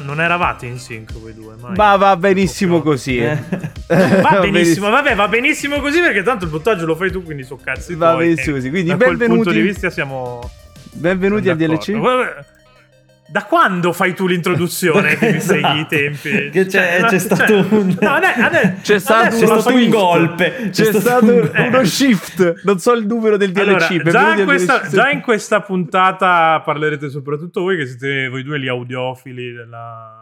Non, eravate in sync voi due. Ma va benissimo così. Eh. Va benissimo, vabbè, va benissimo così perché tanto il montaggio lo fai tu, quindi so cazzi Va tuoi. benissimo così, quindi da quel benvenuti- punto di vista siamo Benvenuti al. DLC. Vabbè, Da quando fai tu l'introduzione che mi segui i Esatto. tempi? Che c'è- ma- c'è stato un- No, C'è stato, adesso C'è stato un golpe. C'è stato un- eh. uno shift. Non so il numero del DLC. Allora, già, in questa, DLC. già in questa puntata parlerete soprattutto voi che siete voi due gli audiofili della,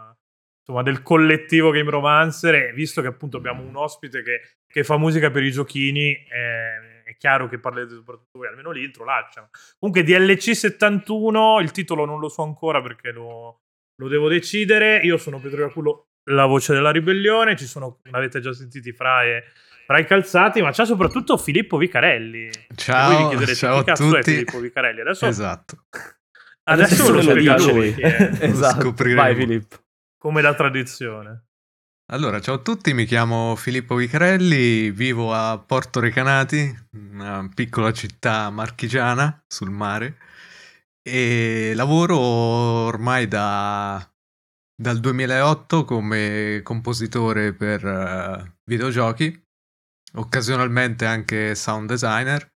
insomma, del collettivo Game Romancer e visto che appunto abbiamo un ospite che, che fa musica per i giochini eh, è chiaro che parlerete soprattutto voi almeno l'intro lasciano comunque DLC 71 il titolo non lo so ancora perché lo, lo devo decidere io sono Pietro Iacullo la voce della ribellione ci sono l'avete già sentiti fra e fra i calzati, ma c'è soprattutto Filippo Vicarelli. Ciao, voi vi chiederete ciao a cazzo è tutti. Filippo Vicarelli. Adesso, Esatto. adesso lo Adesso lo lui, dice. chi è, Esatto. scopriremo. Vai Filippo. Come da tradizione. Allora, ciao a tutti, mi chiamo Filippo Vicarelli, vivo a Porto Recanati, una piccola città marchigiana sul mare, e lavoro ormai da- dal 2008 come compositore per eh, videogiochi, occasionalmente anche sound designer,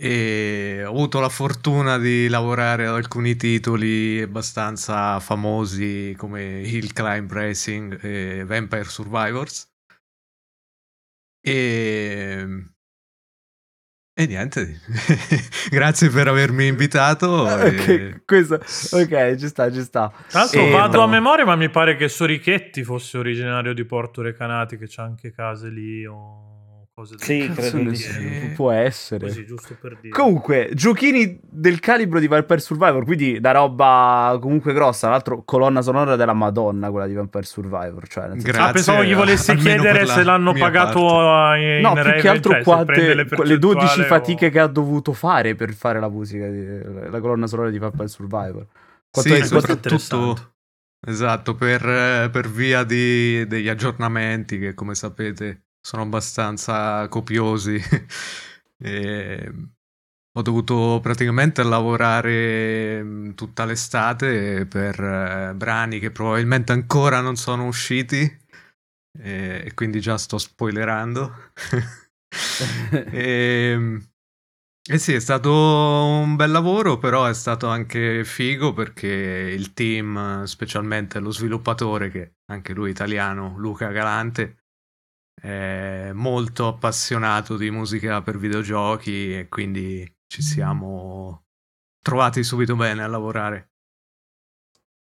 e ho avuto la fortuna di lavorare ad alcuni titoli abbastanza famosi come Hill Climb Racing e Vampire Survivors. E, e niente, grazie per avermi invitato. Ah, e- Ok, questo- ok, ci sta, ci sta. Tra l'altro E- vado no. a memoria, ma mi pare che Sorichetti fosse originario di Porto Recanati, che c'ha anche case lì o cose del Sì, credo sì. Può essere. Così, giusto per dire. Comunque, giochini del calibro di Vampire Survivor, quindi da roba comunque grossa. Tra l'altro, colonna sonora della Madonna, quella di Vampire Survivor. Cioè, nel senso- Grazie, ah, pensavo gli volessi chiedere se l'hanno pagato parte. in No, più che altro cioè, quante, le quelle 12 percentuali o- fatiche che ha dovuto fare per fare la musica, di- la colonna sonora di Vampire Survivor. Quanto Sì, è- soprattutto-. Esatto, per, eh, per via di- degli aggiornamenti che come sapete sono abbastanza copiosi. E ho dovuto praticamente lavorare mh, tutta l'estate per eh, brani che probabilmente ancora non sono usciti e, e quindi già sto spoilerando. e, eh sì, è stato un bel lavoro, però è stato anche figo perché il team, specialmente lo sviluppatore, che anche lui italiano, Luca Galante, molto appassionato di musica per videogiochi e quindi ci siamo trovati subito bene a lavorare.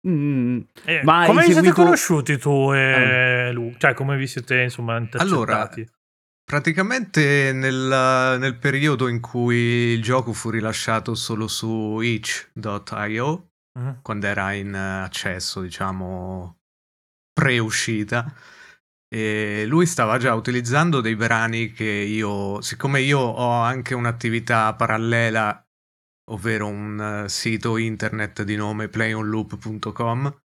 Mm, Eh, come vi siete conosciuti tu e lui? Cioè, come vi siete, insomma, Allora, intercettati? praticamente nel, nel periodo in cui il gioco fu rilasciato solo su itch.io, Mhm. quando era in eh, accesso, diciamo, pre-uscita. E lui stava già utilizzando dei brani che io, siccome io ho anche un'attività parallela, ovvero un eh, sito internet di nome playonloop.com,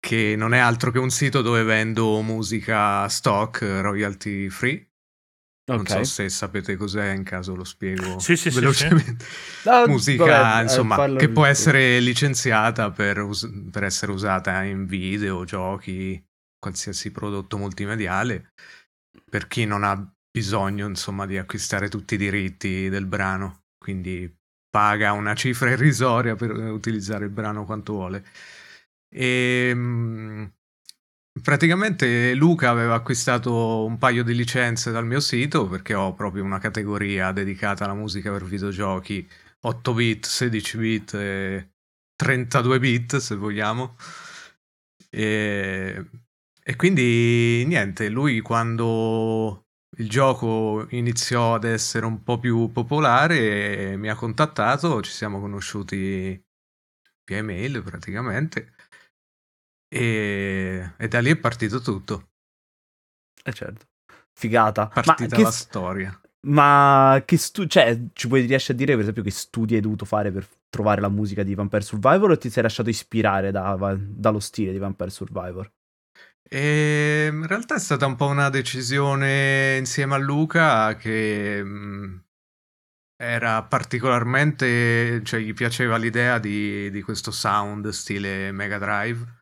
che non è altro che un sito dove vendo musica stock, eh, royalty free. Non ok. so se sapete cos'è, in caso lo spiego Sì, sì, sì, velocemente Ah, musica vabbè, eh, insomma parla che può essere licenziata per, us- per essere usata in video, giochi, qualsiasi prodotto multimediale per chi non ha bisogno insomma di acquistare tutti i diritti del brano. Quindi paga una cifra irrisoria per utilizzare il brano quanto vuole. E mm, praticamente Luca aveva acquistato un paio di licenze dal mio sito perché ho proprio una categoria dedicata alla musica per videogiochi 8 bit, 16 bit e 32 bit se vogliamo. E, e quindi niente lui quando il gioco iniziò ad essere un po' più popolare mi ha contattato ci siamo conosciuti via email praticamente e, e da lì è partito tutto Eh certo. Figata. partita Ma che, la storia Ma che stu- cioè, ci puoi riesci a dire, per esempio, che studi hai dovuto fare per trovare la musica di Vampire Survivor o ti sei lasciato ispirare da- dallo stile di Vampire Survivor? E in realtà è stata un po' una decisione insieme a Luca che mh, era particolarmente, cioè gli piaceva l'idea di, di questo sound stile Mega Drive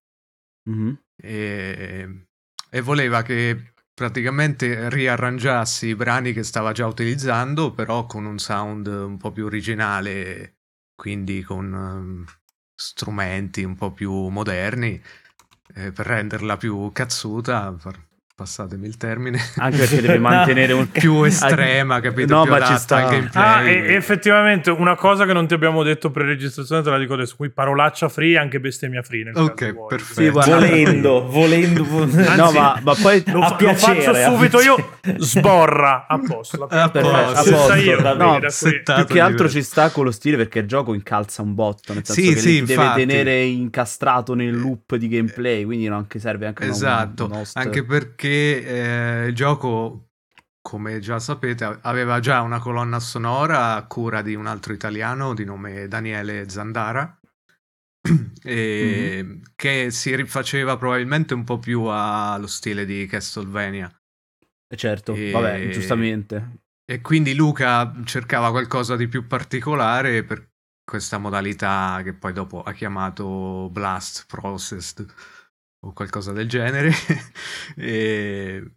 Mhm. e, e voleva che praticamente riarrangiassi i brani che stava già utilizzando, però con un sound un po' più originale, quindi con ehm, strumenti un po' più moderni, eh, per renderla più cazzuta, far- passatemi il termine, Anche perché deve mantenere un... più estrema, capito? No, più ma ci sta. Ah, gameplay. e effettivamente una cosa che non ti abbiamo detto pre-registrazione, te la dico adesso, qui parolaccia free e anche bestemmia free. Nel Ok, perfetto. Sì, guarda- volendo, volendo. No, Anzi, ma, ma poi... Lo, A fa- lo piacere, faccio subito io, piacere. sborra, a posto. A posto. io, settato. Più che altro ci sta con lo stile perché il gioco incalza un botto, nel senso Sì, che sì, ti deve infatti. tenere incastrato nel loop di gameplay, quindi non anche serve anche una- Esatto, anche perché eh, il gioco, come già sapete, aveva già una colonna sonora a cura di un altro italiano di nome Daniele Zandara, e- che si rifaceva probabilmente un po' più allo stile di Castlevania. Eh, Certo, e- vabbè, giustamente. E quindi Luca cercava qualcosa di più particolare per questa modalità che poi dopo ha chiamato Blast Processed o qualcosa del genere. e,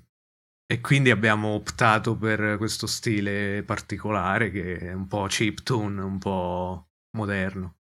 e quindi abbiamo optato per questo stile particolare che è un po' chiptune, un po' moderno.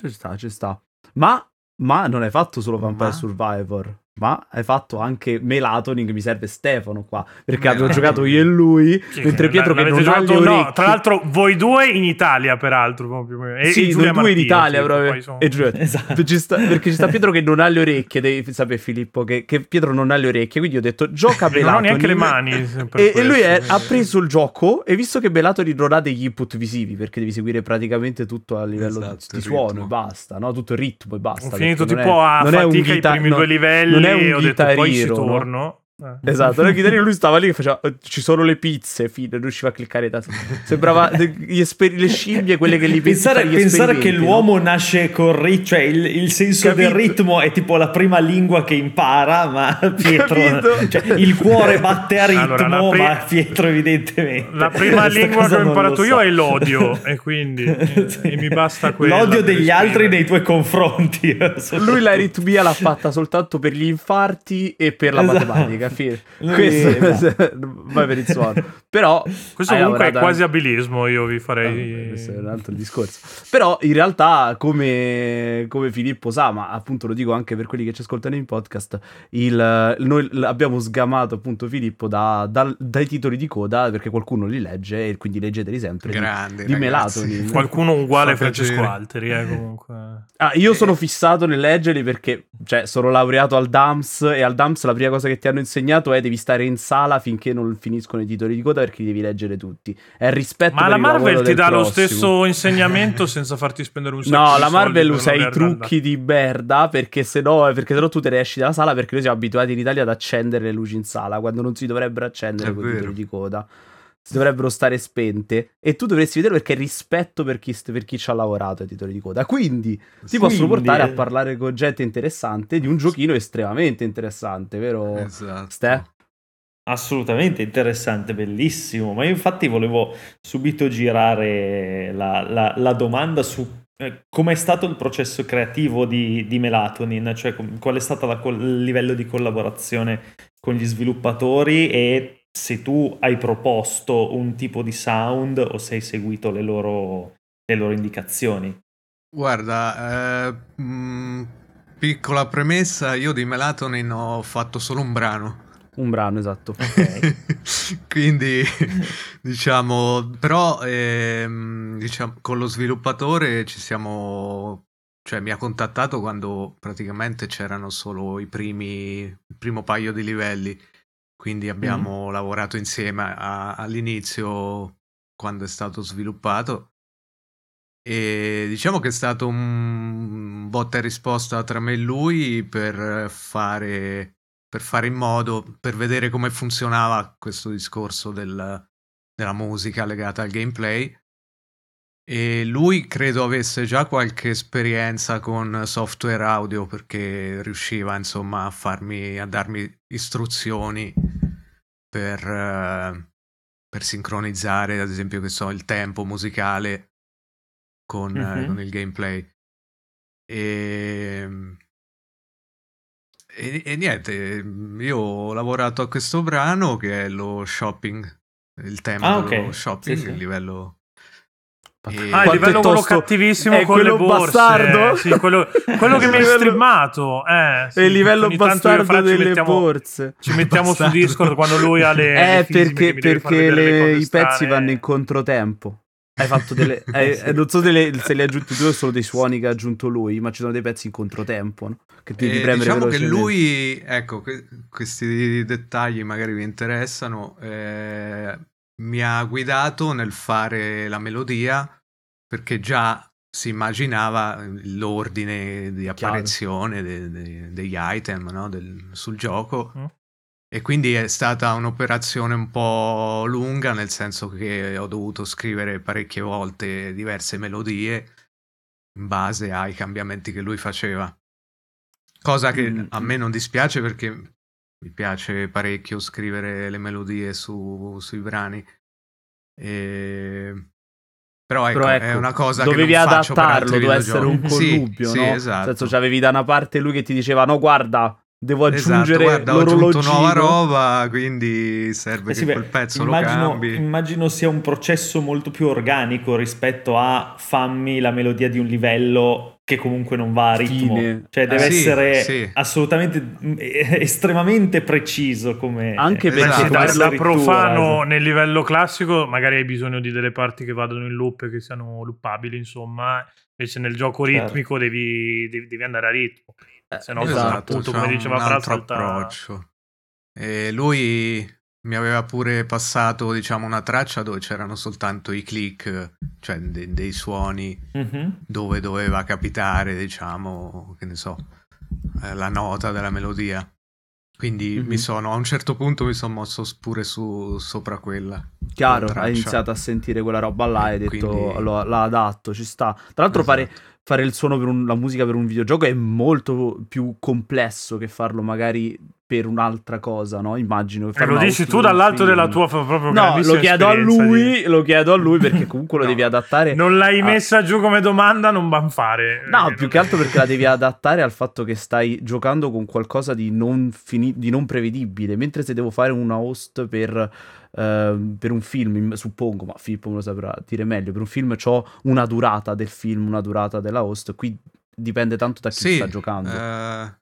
Ci sta, ci sta. Ma, ma non hai fatto solo Vampire Ma? Survivor, ma hai fatto anche Melatonin, mi serve Stefano qua, perché abbiamo Melatonin. giocato io e lui, Sì, mentre Pietro che non ha le giocato- no, orecchie. tra l'altro voi due in Italia peraltro proprio, e, sì, e Giulia noi due in Martino, Italia tipo, proprio. sono- E Giulia- Esatto. Ci sta- perché ci sta Pietro che non ha le orecchie, devi sapere Filippo che, che Pietro non ha le orecchie, quindi ho detto gioca E non ho Melatonin. neanche le mani E, e lui è- ha preso il gioco e visto che Melatonin non ha degli input visivi perché devi seguire praticamente tutto a livello Esatto, di il suono e basta, no? tutto il ritmo e basta. Ho finito perché non tipo è- a non è un fatica guita- i primi no, due livelli non è un detto poi ci chitarrino, no? Eh. Esatto, un chitarrino, lui stava lì che faceva "Eh, ci sono le pizze, fine, non riusciva a cliccare da Sembrava esper- le scimmie quelle che li Pensare, pensare che l'uomo nasce col ritmo, cioè il, il senso del Capito. ritmo è tipo la prima lingua che impara, ma Pietro, cioè, il cuore batte a ritmo, Allora, la pri- ma Pietro evidentemente. La prima lingua che ho imparato lo io è l'odio e quindi eh, e mi basta quello. L'odio degli altri nei tuoi confronti. Lui la ritmia l'ha fatta soltanto per gli infarti e per la Esatto. matematica. Fine. Lui- Questo vai per il suono. Però Questo hai comunque è quasi anche- abilismo, io vi farei... questo è un altro discorso. Però in realtà, come, come Filippo sa, ma appunto lo dico anche per quelli che ci ascoltano in podcast, il- noi abbiamo sgamato appunto Filippo da- dal- dai titoli di coda perché qualcuno li legge e quindi leggeteli sempre. di- Grande, di ragazzi. Melatonin. Qualcuno uguale a Francesco piacere. Alteri, eh, comunque. Ah, io sono fissato nel leggerli perché, cioè, sono laureato al DAMS e al DAMS la prima cosa che ti hanno insegnato è devi stare in sala finché non finiscono i titoli di coda perché li devi leggere tutti. È rispetto Ma per la Marvel ti dà lo prossimo. stesso insegnamento senza farti spendere un sacco No, di la Marvel usa i trucchi di merda perché se no, perché se no tu te ne esci dalla sala perché noi siamo abituati in Italia ad accendere le luci in sala quando non si dovrebbero accendere È con i titoli di coda. Dovrebbero stare spente e tu dovresti vedere perché rispetto per chi, per chi ci ha lavorato ai titoli di coda. Quindi ti possono Quindi, portare a parlare con gente interessante di un giochino estremamente interessante, vero? Esatto. Ste? Assolutamente interessante, bellissimo. Ma io infatti volevo subito girare la, la- la domanda su eh, com'è stato il processo creativo di, di Melatonin, cioè com- qual è stato la il livello di collaborazione con gli sviluppatori e se tu hai proposto un tipo di sound o se hai seguito le loro, le loro indicazioni. Guarda, eh, mh, piccola premessa, io di Melatonin ho fatto solo un brano. Un brano, esatto. Quindi, diciamo, però, ehm, diciamo, con lo sviluppatore ci siamo, cioè mi ha contattato quando praticamente c'erano solo i primi, il primo paio di livelli, quindi abbiamo lavorato insieme a- all'inizio quando è stato sviluppato. E diciamo che è stato un botta e risposta tra me e lui per fare, per fare in modo, per vedere come funzionava questo discorso del, della musica legata al gameplay. E lui credo avesse già qualche esperienza con software audio perché riusciva insomma a farmi a darmi istruzioni per, eh, per sincronizzare, ad esempio, che so, il tempo musicale con, eh, Mhm. con il gameplay. E, e, e niente, io ho lavorato a questo brano che è lo shopping, il tema Ah, dello ok. shopping, Sì, sì. il livello... E- Ah, il livello quello cattivissimo è con le quello borse. bastardo? Sì, quello, quello che mi hai streamato. Eh, sì. È il livello bastardo delle mettiamo- borse. Ci mettiamo su Bastardo. Discord quando lui ha le. le Eh, fisime perché, perché le le- i pezzi vanno in controtempo. Hai fatto delle. eh, eh, non so se, le- se li hai aggiunti tu o solo dei suoni che ha aggiunto lui, ma ci sono dei pezzi in controtempo. No? Che devi Eh, premere diciamo che lui, ecco, que- questi dettagli magari vi interessano, eh, mi ha guidato nel fare la melodia perché già si immaginava l'ordine di apparizione de- de- degli item no, del- sul gioco Mm. e quindi è stata un'operazione un po' lunga nel senso che ho dovuto scrivere parecchie volte diverse melodie in base ai cambiamenti che lui faceva. Cosa che Mm. a me non dispiace perché mi piace parecchio scrivere le melodie su- sui brani. E- Però, ecco, Però ecco, è una cosa dovevi che non per adattarlo, doveva essere un. Sì, connubio, sì, no? esatto. Nel senso, c'avevi da una parte lui che ti diceva: No, guarda, devo Esatto, aggiungere guarda, ho aggiunto l'orologino. nuova roba, quindi serve Eh sì, che quel pezzo immagino, lo cambi. immagino sia un processo molto più organico rispetto a fammi la melodia di un livello che comunque non va a ritmo. Fine. Cioè deve Eh, sì, essere sì. assolutamente mm, estremamente preciso come Anche perché Sì, Esatto. da, come da scrittura, profano nel livello classico magari hai bisogno di delle parti che vadano in loop e che siano loopabili insomma invece nel gioco Certo. ritmico devi, devi- devi andare a ritmo se no esatto, appunto come diceva un Fra altro salta approccio. E lui mi aveva pure passato, diciamo, una traccia dove c'erano soltanto i click, cioè de- dei suoni Mhm. dove doveva capitare, diciamo, che ne so, eh, la nota della melodia. Quindi Mhm. mi sono, a un certo punto mi sono mosso sopure su, sopra quella. Chiaro, hai iniziato a sentire quella roba là e hai detto Quindi- lo- la adatto, ci sta. Tra l'altro fare, Esatto. fare il suono per un- la musica per un videogioco è molto più complesso che farlo magari per un'altra cosa, no? Immagino. che e fare lo dici tu dall'alto film. della tua proprio No, lo chiedo a lui, di- lo chiedo a lui perché comunque lo No. devi adattare. non l'hai Ah. messa giù come domanda non banfare No, Perché più non- che altro perché la devi adattare al fatto che stai giocando con qualcosa di non, fini- di non prevedibile. Mentre se devo fare una host per, ehm, per un film, suppongo, ma Filippo me lo saprà dire meglio, per un film ho una durata del film, una durata della host. Qui dipende tanto da chi Sì, sta giocando. eh,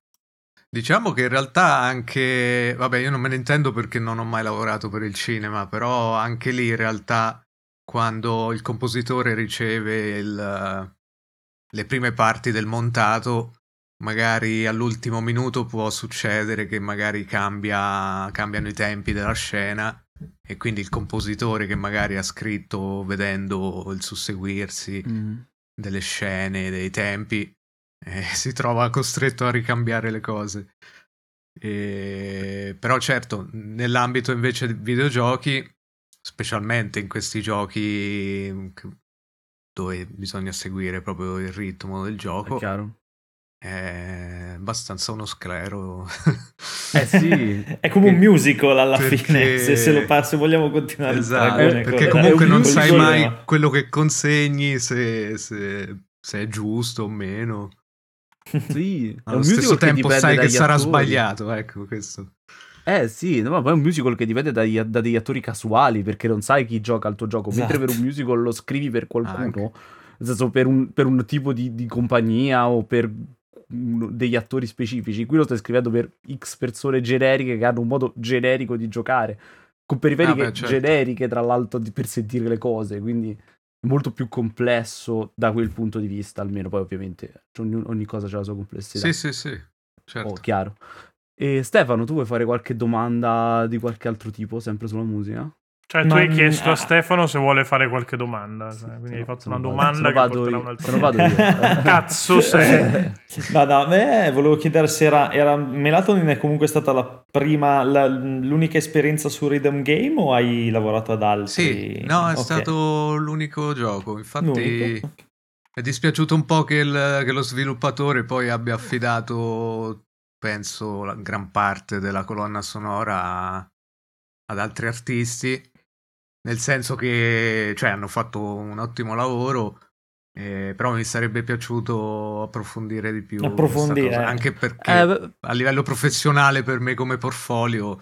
diciamo che in realtà anche, vabbè, io non me ne intendo perché non ho mai lavorato per il cinema, però anche lì in realtà quando il compositore riceve il- le prime parti del montato, magari all'ultimo minuto può succedere che magari cambia, cambiano i tempi della scena e quindi il compositore che magari ha scritto vedendo il susseguirsi Mm. delle scene, dei tempi, eh, si trova costretto a ricambiare le cose. E- Però certo, nell'ambito invece di videogiochi, specialmente in questi giochi dove bisogna seguire proprio il ritmo del gioco, è abbastanza uno sclero. Eh sì. È come un musical alla perché- fine, se, se lo se vogliamo continuare Esatto, perché comunque non musical, sai mai quello che consegni, se, se- se è giusto o meno. Sì, Allo un stesso musical che tempo dipende sai che sarà attori. sbagliato, ecco questo. Eh sì, no, ma poi è un musical che dipende dagli- da degli attori casuali perché non sai chi gioca al tuo gioco, mentre per Esatto. un musical lo scrivi per qualcuno, Anche. nel senso per un, per un tipo di, di compagnia o per degli attori specifici. Qui lo stai scrivendo per X persone generiche che hanno un modo generico di giocare, con periferiche Ah, beh, certo. generiche tra l'altro di- per sentire le cose, quindi molto più complesso da quel punto di vista, almeno poi ovviamente ogni, ogni cosa ha la sua complessità. Sì, sì, sì, certo. Oh, chiaro. E Stefano, tu vuoi fare qualche domanda di qualche altro tipo, sempre sulla musica? Cioè, tu Ma- hai chiesto a Stefano se vuole fare qualche domanda. cioè, quindi hai fatto una no domanda che vado porterà io, un altro se no vado io. Cazzo sei. No, no, a me volevo chiedere se era, era Melatonin è comunque stata la prima, la- l'unica esperienza su Rhythm Game o hai lavorato ad altri? Sì, no, è Ok. stato l'unico gioco. Infatti, L'unico? è dispiaciuto un po' che, il- che lo sviluppatore poi abbia affidato, penso, la gran parte della colonna sonora a- ad altri artisti. Nel senso che, cioè, hanno fatto un ottimo lavoro. eh, però mi sarebbe piaciuto approfondire di più Approfondire, cosa, anche perché Eh, beh, a livello professionale per me come portfolio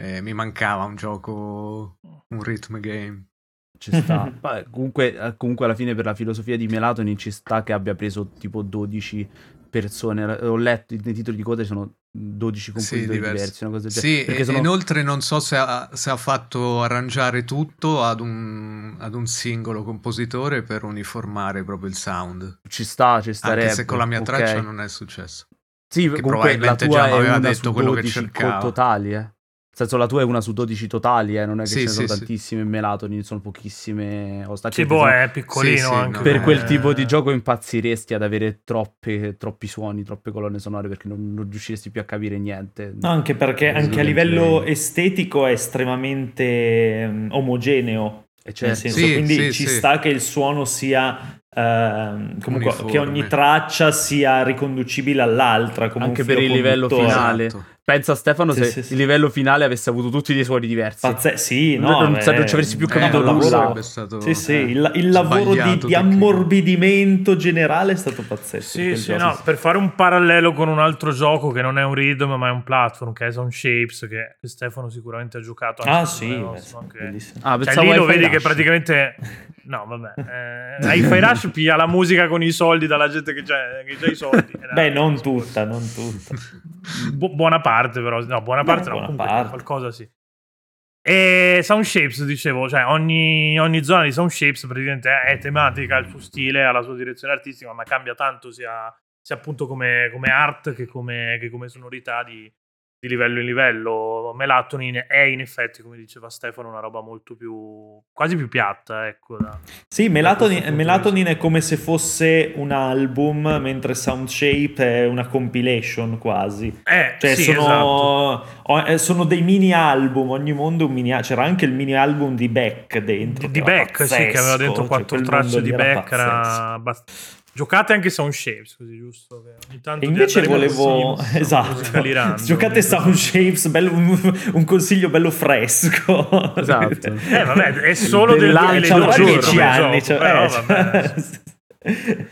eh, mi mancava un gioco, un rhythm game. ci sta. Beh, comunque, eh, comunque alla fine per la filosofia di Melatonin ci sta che abbia preso tipo 12 persone. Ho letto nei titoli di coda ci sono 12 compositori diversi. diversi, una cosa del genere. Sì, Perché e- sono- inoltre non so se ha, se ha fatto arrangiare tutto ad un, ad un singolo compositore per uniformare proprio il sound. ci sta, ci starebbe. Anche se con la mia ok. traccia non è successo. Sì, che comunque probabilmente già aveva detto quello che 12 co- cercavo. totali, eh. Nel senso la tua è una su 12 totali, eh, non è che Sì, ce ne sono sì, sì. tantissime in Melatonin, sono pochissime host. anche Sì, boh, sono- è piccolino Sì, sì, anche. Per Eh, quel tipo di gioco impazziresti ad avere troppe, troppi suoni, troppe colonne sonore perché non, non riusciresti più a capire niente. No, anche perché anche a livello estetico è estremamente mm, omogeneo. E cioè, Nel senso, Sì, quindi sì, ci sì. sta che il suono sia ehm, comunque Uniforme. che ogni traccia sia riconducibile all'altra come Anche per il livello finale. Esatto. Pensa Stefano Sì, se sì, sì. il livello finale avesse avuto tutti dei suoni diversi. Pazze- sì, Non- no, non beh, non ci avresti più Eh, capito il non nulla. stato Sì, sì, eh, il, il lavoro di, di tecnico. ammorbidimento generale è stato pazzesco. Sì, sì, no, per fare un parallelo con un altro gioco che non è un rhythm ma è un platform, che è Sound Shapes, che, Stefano sicuramente ha giocato. anche Ah, sì, beh, anche- bellissimo. Ah, Cioè, lì lo vedi che praticamente... No, vabbè. Eh, Hi-Fi Rush piglia la musica con i soldi dalla gente che ha i soldi. Eh, Beh, non scusa. tutta, non tutta. Bu- buona parte però, no, buona Beh, parte no, buona comunque parte. qualcosa sì. E Sound Shapes, dicevo, cioè ogni, ogni zona di Sound Shapes praticamente è, è tematica, ha il suo stile, ha la sua direzione artistica, ma cambia tanto sia, sia appunto come, come art che come, che come sonorità di, di livello in livello. Melatonin è in effetti, come diceva Stefano, una roba molto più, quasi più piatta, ecco. da- Sì, Melatonin, Melatonin è come se fosse un album, mentre Sound Shape è una compilation quasi. Eh, Cioè, sì, sono, esatto. eh, sono dei mini album, ogni mondo è un mini al- C'era anche il mini album di Beck dentro. Di, di era Beck, sì, che aveva pazzesco, dentro cioè, quattro quel tracce di Beck. pazzesco. Era abbast- Giocate anche Sound Shapes, così giusto. che ogni tanto E invece volevo. verso Esatto. Giocate Sound Shapes, bello- un, consiglio bello fresco. Esatto. Eh, vabbè, è solo del C'avrà 2012 giorno, 10 come anni. gioco, cioè, eh, vabbè.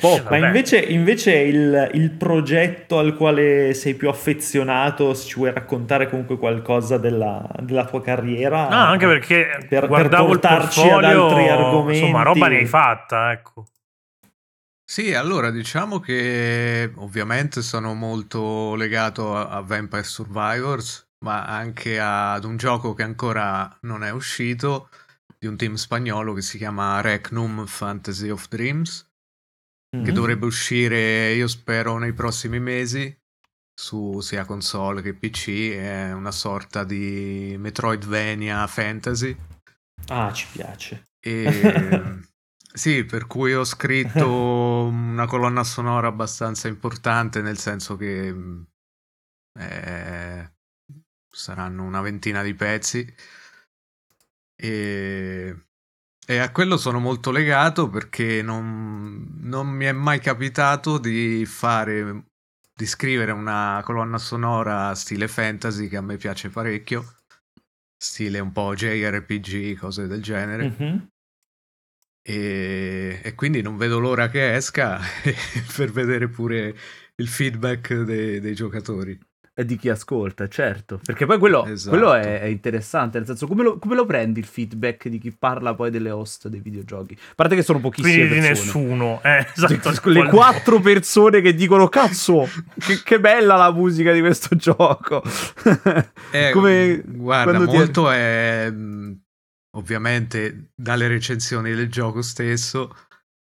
Poco. Eh, vabbè. Ma invece, invece il, il progetto al quale sei più affezionato, se ci vuoi raccontare comunque qualcosa della, della tua carriera? No, anche perché per guardavo il portarci ad portfolio, altri argomenti. insomma, roba ne hai fatta, ecco. Sì, allora diciamo che ovviamente sono molto legato a, a Vampire Survivors, ma anche ad un gioco che ancora non è uscito, di un team spagnolo che si chiama Recnum Fantasy of Dreams, Mhm. che dovrebbe uscire, io spero, nei prossimi mesi, su sia console che PC, è una sorta di Metroidvania fantasy. Ah, ci piace. E sì, per cui ho scritto una colonna sonora abbastanza importante, nel senso che mh, eh, saranno una ventina di pezzi. E, e a quello sono molto legato perché non, non mi è mai capitato di fare, di scrivere una colonna sonora stile fantasy che a me piace parecchio, stile un po' JRPG, cose del genere. Mhm. E, e quindi non vedo l'ora che esca per vedere pure il feedback dei, dei giocatori. E di chi ascolta, certo. Perché poi quello, Esatto. quello è, è interessante. Nel senso, come lo, come lo prendi il feedback di chi parla poi delle host dei videogiochi? A parte che sono pochissime Quindi di persone. nessuno. Eh, esatto. le quattro persone che dicono cazzo che, che bella la musica di questo gioco Eh, come guarda, quando ti- molto è mh, ovviamente dalle recensioni del gioco stesso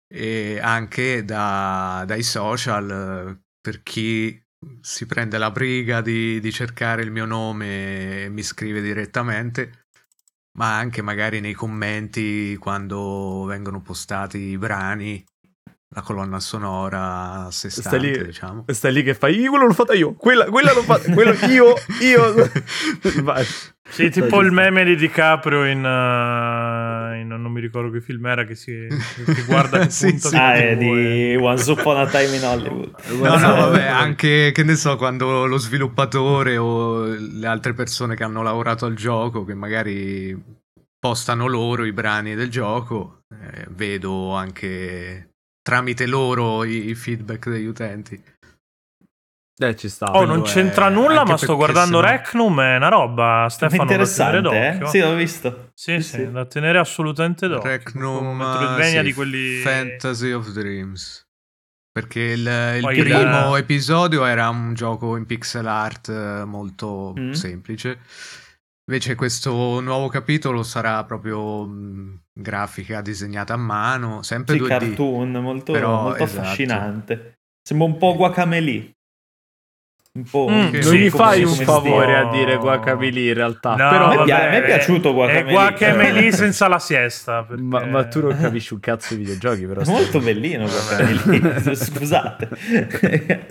e anche da- dai social per chi si prende la briga di, di cercare il mio nome e mi scrive direttamente. ma anche magari nei commenti quando vengono postati i brani, la colonna sonora a sé Stai stante, lì, diciamo. stai lì che fai, "Io quello l'ho fatta io, quella, quella l'ho fatta, quello io, io. Vai. Sì, tipo il meme di DiCaprio in, uh, in- non mi ricordo che film era che, si, che guarda Sì, sì. Ah, è di Once Upon a Time in Hollywood. No, no, vabbè, anche che ne so, quando lo sviluppatore o le altre persone che hanno lavorato al gioco, che magari postano loro i brani del gioco, eh, vedo anche tramite loro i, i feedback degli utenti. Eh, ci sta. Oh, non è- c'entra nulla, anche ma sto guardando sennò- Recnum, è una roba, Stefano, da tenere Interessante, eh? Sì, l'ho visto. Sì, Sì, sì, da tenere assolutamente d'occhio. Recnum, Metroidvania sì, di quelli... Fantasy of Dreams. Perché il, il Poi il- primo episodio era un gioco in pixel art eh, molto Mm. semplice. Invece questo nuovo capitolo sarà proprio mh, grafica disegnata a mano, sempre Sì, 2D. cartoon, molto, Però, molto esatto. affascinante. Sembra un po' Guacamele. Un po'... Mm, Non sì, come- fai un favore a dire Guacamole in realtà. No, però, a me vabbè, pia- a me è piaciuto Guacamele. È Guacamele senza la siesta. perché- ma, ma tu non capisci un cazzo di videogiochi, però. È molto bellino Guacamele. Scusate.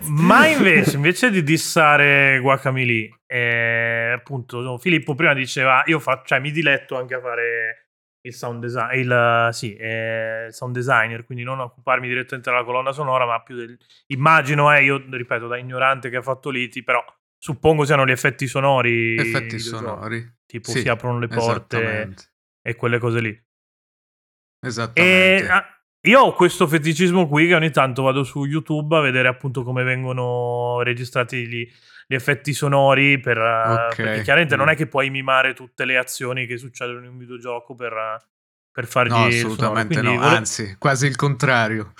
Ma invece, invece di dissare Guacamole, eh, appunto, Filippo prima diceva, io faccio, cioè, mi diletto anche a fare il sound design, il, sì, eh, il sound designer, quindi non occuparmi direttamente della colonna sonora, ma più del... Immagino, eh, io ripeto, da ignorante che ha fatto Liti, però suppongo siano gli effetti sonori. Effetti sonori. Tipo Sì, si aprono le porte e quelle cose lì. E Esattamente. ah, io ho questo feticismo qui che ogni tanto vado su YouTube a vedere appunto come vengono registrati gli, gli effetti sonori per, eh, Ok. perché chiaramente non Mm. è che puoi mimare tutte le azioni che succedono in un videogioco per, per fargli No, assolutamente no, vole- anzi, quasi il contrario.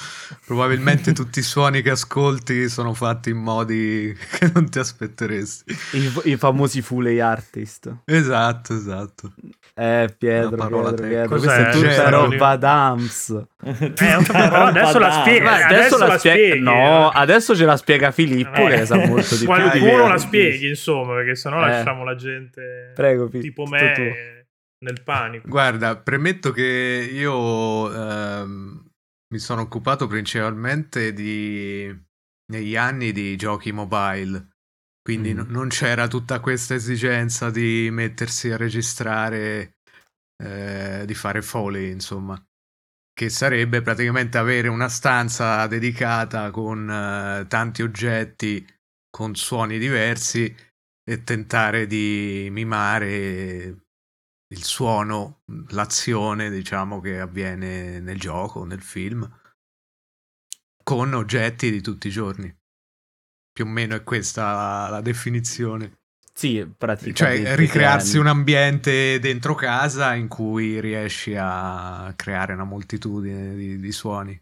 Probabilmente tutti i suoni che ascolti sono fatti in modi che non ti aspetteresti. I, i famosi Fully Artist. Esatto, esatto. Eh, Pietro, Pietro. Pietro. Questa è tutta Cioè, roba d'ams. Eh, però adesso la spiega. Eh, adesso, adesso la la spiega. No, eh. adesso ce la spiega Filippo Eh, che ne sa molto di più. Qualcuno la spieghi, insomma, perché sennò Eh. lasciamo la gente Prego, Pi, tipo me tuo. nel panico. Guarda, premetto che io ehm, mi sono occupato principalmente di negli anni di giochi mobile. Quindi Mm. no- non c'era tutta questa esigenza di mettersi a registrare, eh, di fare foley, insomma. Che sarebbe praticamente avere una stanza dedicata con eh, tanti oggetti con suoni diversi e tentare di mimare il suono, l'azione, diciamo, che avviene nel gioco, nel film, con oggetti di tutti i giorni. Più o meno è questa la, definizione. Sì, praticamente. Cioè, ricrearsi un ambiente dentro casa in cui riesci a creare una moltitudine di, di suoni.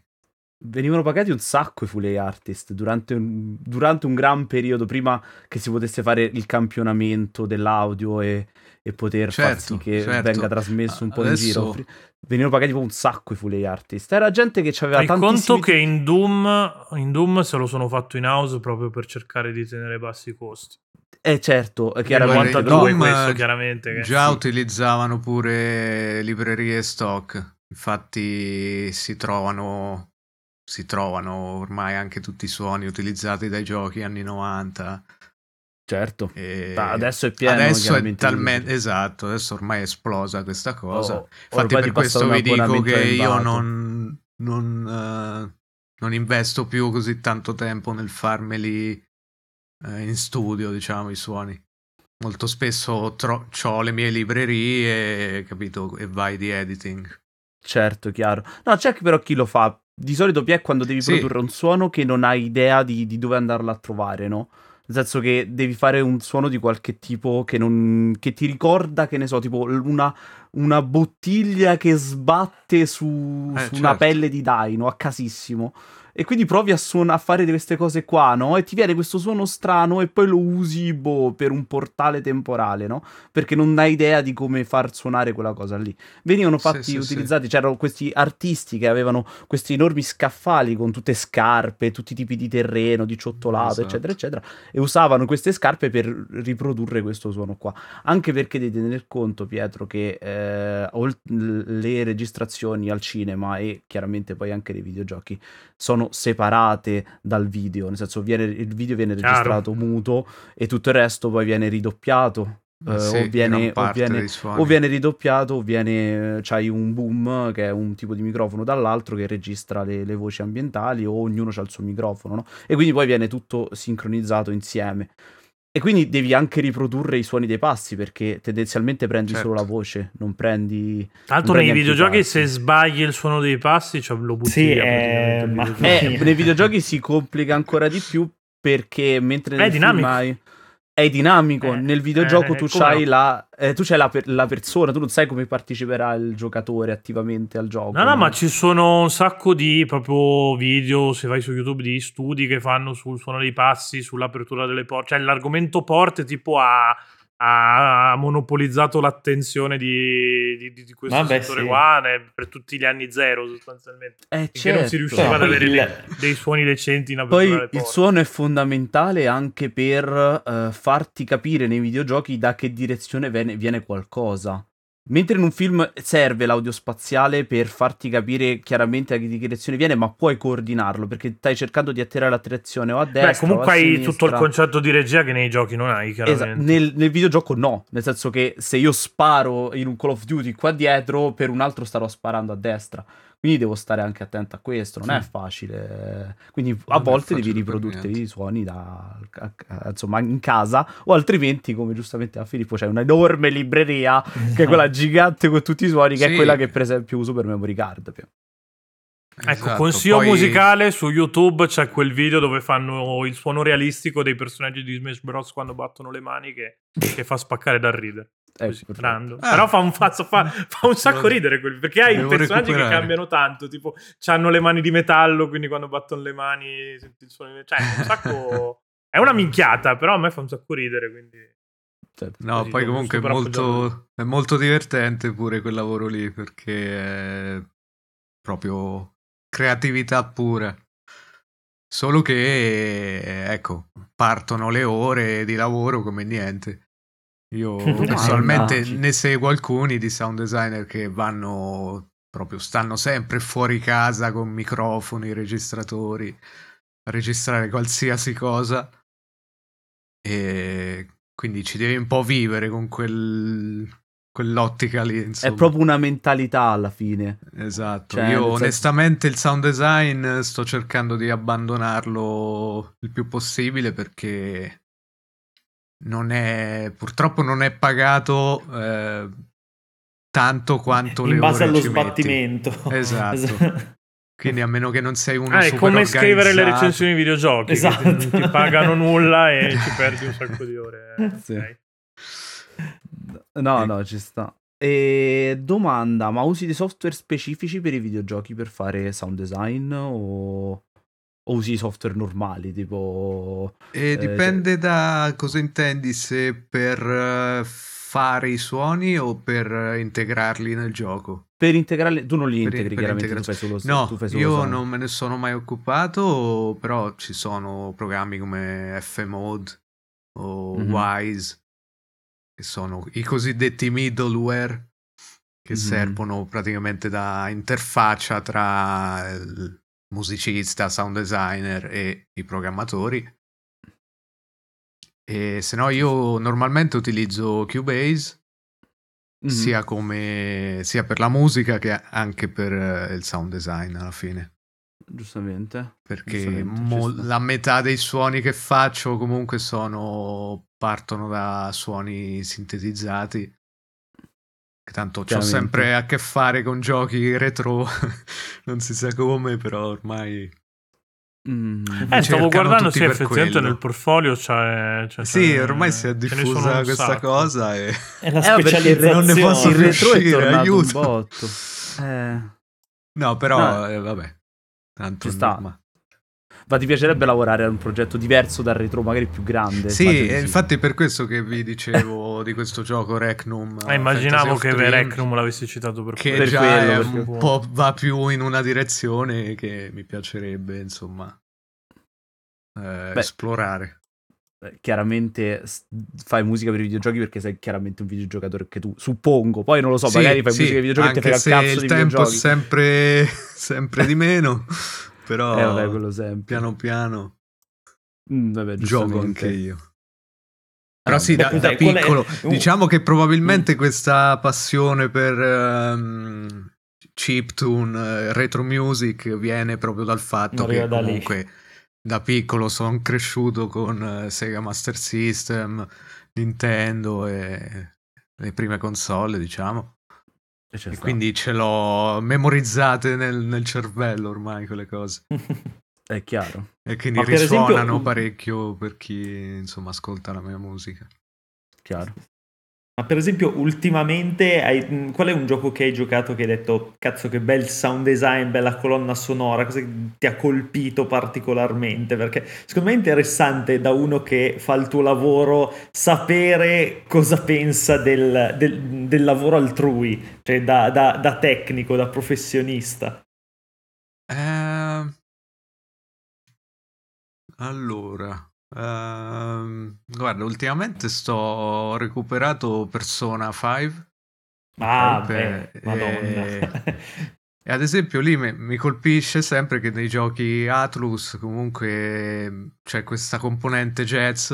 Venivano pagati un sacco i Fully Artist durante un, durante un gran periodo, prima che si potesse fare il campionamento dell'audio e, e poter far Certo, sì che certo. venga trasmesso un po' Adesso- in giro. Venivano pagati un sacco i Fully Artist. Era gente che aveva Fai conto che in Doom, in Doom se lo sono fatto in house proprio per cercare di tenere bassi i costi. Eh certo, Era chiaramente. guarda, quanto a Doom, due questo chiaramente. che- Già sì. utilizzavano pure librerie stock, infatti si trovano, si trovano ormai anche tutti i suoni utilizzati dai giochi anni 90. Certo. e adesso è pieno, Adesso è talmente esatto, adesso ormai è esplosa questa cosa. Oh, Infatti per questo vi dico che io non, non, eh, non investo più così tanto tempo nel farmeli eh, in studio, diciamo, i suoni. Molto spesso ho le mie librerie, capito, e vai di editing. Certo, chiaro. No, c'è però chi lo fa. Di solito è quando devi Sì. produrre un suono che non hai idea di, di dove andarlo a trovare, no? Nel senso che devi fare un suono di qualche tipo che, non, che ti ricorda, che ne so, tipo una, una bottiglia che sbatte su, Eh, su una certo. pelle di daino a casissimo. E quindi provi a, suona- a fare queste cose qua, no? E ti viene questo suono strano e poi lo usi, boh, per un portale temporale, no? Perché non hai idea di come far suonare quella cosa lì. Venivano Sì, fatti, sì, sì. utilizzati, c'erano questi artisti che avevano questi enormi scaffali con tutte scarpe, tutti i tipi di terreno, di ciottolato, Esatto. eccetera, eccetera, e usavano queste scarpe per riprodurre questo suono qua. Anche perché devi tener conto, Pietro, che eh, le registrazioni al cinema e chiaramente poi anche nei videogiochi sono separate dal video, nel senso viene, il video viene Chiaro. registrato muto e tutto il resto poi viene ridoppiato. eh, Sì, o, viene, o, viene, o viene ridoppiato o viene c'hai un boom che è un tipo di microfono dall'altro che registra le, le voci ambientali o ognuno ha il suo microfono no? e quindi poi viene tutto sincronizzato insieme e quindi devi anche riprodurre i suoni dei passi perché tendenzialmente prendi Certo. solo la voce non prendi Tra l'altro non nei videogiochi se sbagli il suono dei passi cioè, lo butti Sì, via eh, ma-. Eh, nei videogiochi si complica ancora di più perché mentre È dinamico. hai- è dinamico, Eh, nel videogioco eh, tu c'hai no? la, eh, tu c'hai la, per- la persona, tu non sai come parteciperà il giocatore attivamente al gioco. No, no, ma ci sono un sacco di proprio video, se vai su YouTube, di studi che fanno sul suono dei passi, sull'apertura delle porte. Cioè, l'argomento porte tipo ha, ha monopolizzato l'attenzione di, di- di questo Vabbè, settore sì. qua per tutti gli anni zero, sostanzialmente. Eh, Finché non si certo. riusciva ad Poi avere il- dei, dei suoni decenti in apertura Poi il suono è fondamentale anche per eh, farti capire nei videogiochi da che direzione viene, viene qualcosa. Mentre in un film serve l'audio spaziale per farti capire chiaramente da che direzione viene, ma puoi coordinarlo perché stai cercando di attirare l'attenzione o a destra. Beh, comunque hai tutto il concetto di regia che nei giochi non hai, Esatto, chiaramente. nel, nel videogioco no, nel senso che se io sparo in un Call of Duty qua dietro, per un altro starò sparando a destra. Quindi devo stare anche attento a questo, non è Sì. facile. Quindi a Non è volte devi niente. i suoni da, a- a- insomma, in casa o altrimenti, come giustamente a Filippo, c'è un'enorme libreria che è quella gigante con tutti i suoni, che è Sì. quella che per esempio uso per memory card. più. Ecco, Esatto, consiglio poi- musicale su YouTube c'è quel video dove fanno il suono realistico dei personaggi di Smash Bros. quando battono le mani che, che fa spaccare da ridere. Ecco, Così, perfetto. random. Ah. Però fa un, fa, fa- fa un sacco ridere quel- perché hai devo personaggi che cambiano tanto. Tipo, hanno le mani di metallo, quindi quando battono le mani senti il suono. di- Cioè, un sacco. È una minchiata, però a me fa un sacco ridere. Quindi. Certo. No, Così, poi comunque è molto, è molto divertente pure quel lavoro lì perché è proprio creatività pura. Solo che, ecco, partono le ore di lavoro come niente. Io personalmente ne seguo alcuni di sound designer che vanno proprio, stanno sempre fuori casa con microfoni, registratori, a registrare qualsiasi cosa. E quindi ci devi un po' vivere con quel, quell'ottica lì. È Insomma. proprio una mentalità alla fine. Esatto, Cioè, io senso- onestamente il sound design sto cercando di abbandonarlo il più possibile perché non è, purtroppo non è pagato eh, tanto quanto le in base ore allo ci metti. sbattimento. Esatto. Quindi a meno che non sei uno Ah, è super come scrivere le organizzato. recensioni di videogiochi. che Esatto. non ti pagano nulla e ci perdi un sacco di ore. eh. Sì. Ok. No, no, ci sta. E domanda, ma usi dei software specifici per i videogiochi per fare sound design o, o usi software normali, tipo... E Eh, dipende da cosa intendi, se per eh, fare i suoni o per eh, integrarli nel gioco. Per integrarli, tu non li Per- integri per chiaramente, tu fai solo, No, tu fai solo io sound. non me ne sono mai occupato, però ci sono programmi come Fmode o Mhm. Wise, che sono i cosiddetti middleware, che Mhm. servono praticamente da interfaccia tra il musicista, sound designer e i programmatori. E se no io normalmente utilizzo Cubase Mhm. sia come sia per la musica che anche per eh, il sound design alla fine Giustamente. perché Giustamente, mo- la metà dei suoni che faccio comunque sono partono da suoni sintetizzati tanto ho sempre a che fare con giochi retro non si sa come però ormai Mm. Eh, stavo guardando, per effettivamente quello. nel portfolio c'è... c'è- sì c'è- ormai si è diffusa questa sacco. cosa e È la Eh, re- non ne posso il retro è uscire, tornato aiuto. un botto. Eh, no però No. eh, vabbè tanto Ci sta. Ma ti piacerebbe lavorare a un progetto diverso dal retro, magari più grande? Sì, e infatti per questo che vi dicevo di questo gioco Recnum. Eh, immaginavo Fantasy che Recnum l'avessi citato per che. Per già quello, è perché- un po' va più in una direzione che mi piacerebbe, insomma, eh, Beh. esplorare. chiaramente fai musica per i videogiochi perché sei chiaramente un videogiocatore che tu suppongo. Poi non lo so, Sì, magari fai sì, musica per i videogiochi e ti anche frega il se cazzo il di tempo è sempre, sempre di meno, però Eh, vabbè, quello sempre. piano piano Mm, vabbè, gioco anche io. Però sì, da, da è- piccolo, diciamo che probabilmente Mm. questa passione per ehm, chiptune, eh, retro music viene proprio dal fatto che da lì. comunque da piccolo sono cresciuto con eh, Sega Master System, Nintendo e le prime console, diciamo. E E quindi ce l'ho memorizzate nel, nel cervello ormai quelle cose. È chiaro. E quindi Ma per esempio- risuonano parecchio per chi insomma ascolta la mia musica. chiaro. Ma per esempio, ultimamente, hai- qual è un gioco che hai giocato che hai detto, cazzo che bel sound design, bella colonna sonora, cosa che ti ha colpito particolarmente? Perché secondo me è interessante da uno che fa il tuo lavoro sapere cosa pensa del, del- del lavoro altrui, cioè da, da- da tecnico, da professionista. Ehm, allora, ehm, guarda, ultimamente sto recuperato Persona 5 Ah, beh, eh, madonna. e ad esempio lì mi, mi colpisce sempre che nei giochi Atlus comunque c'è questa componente jazz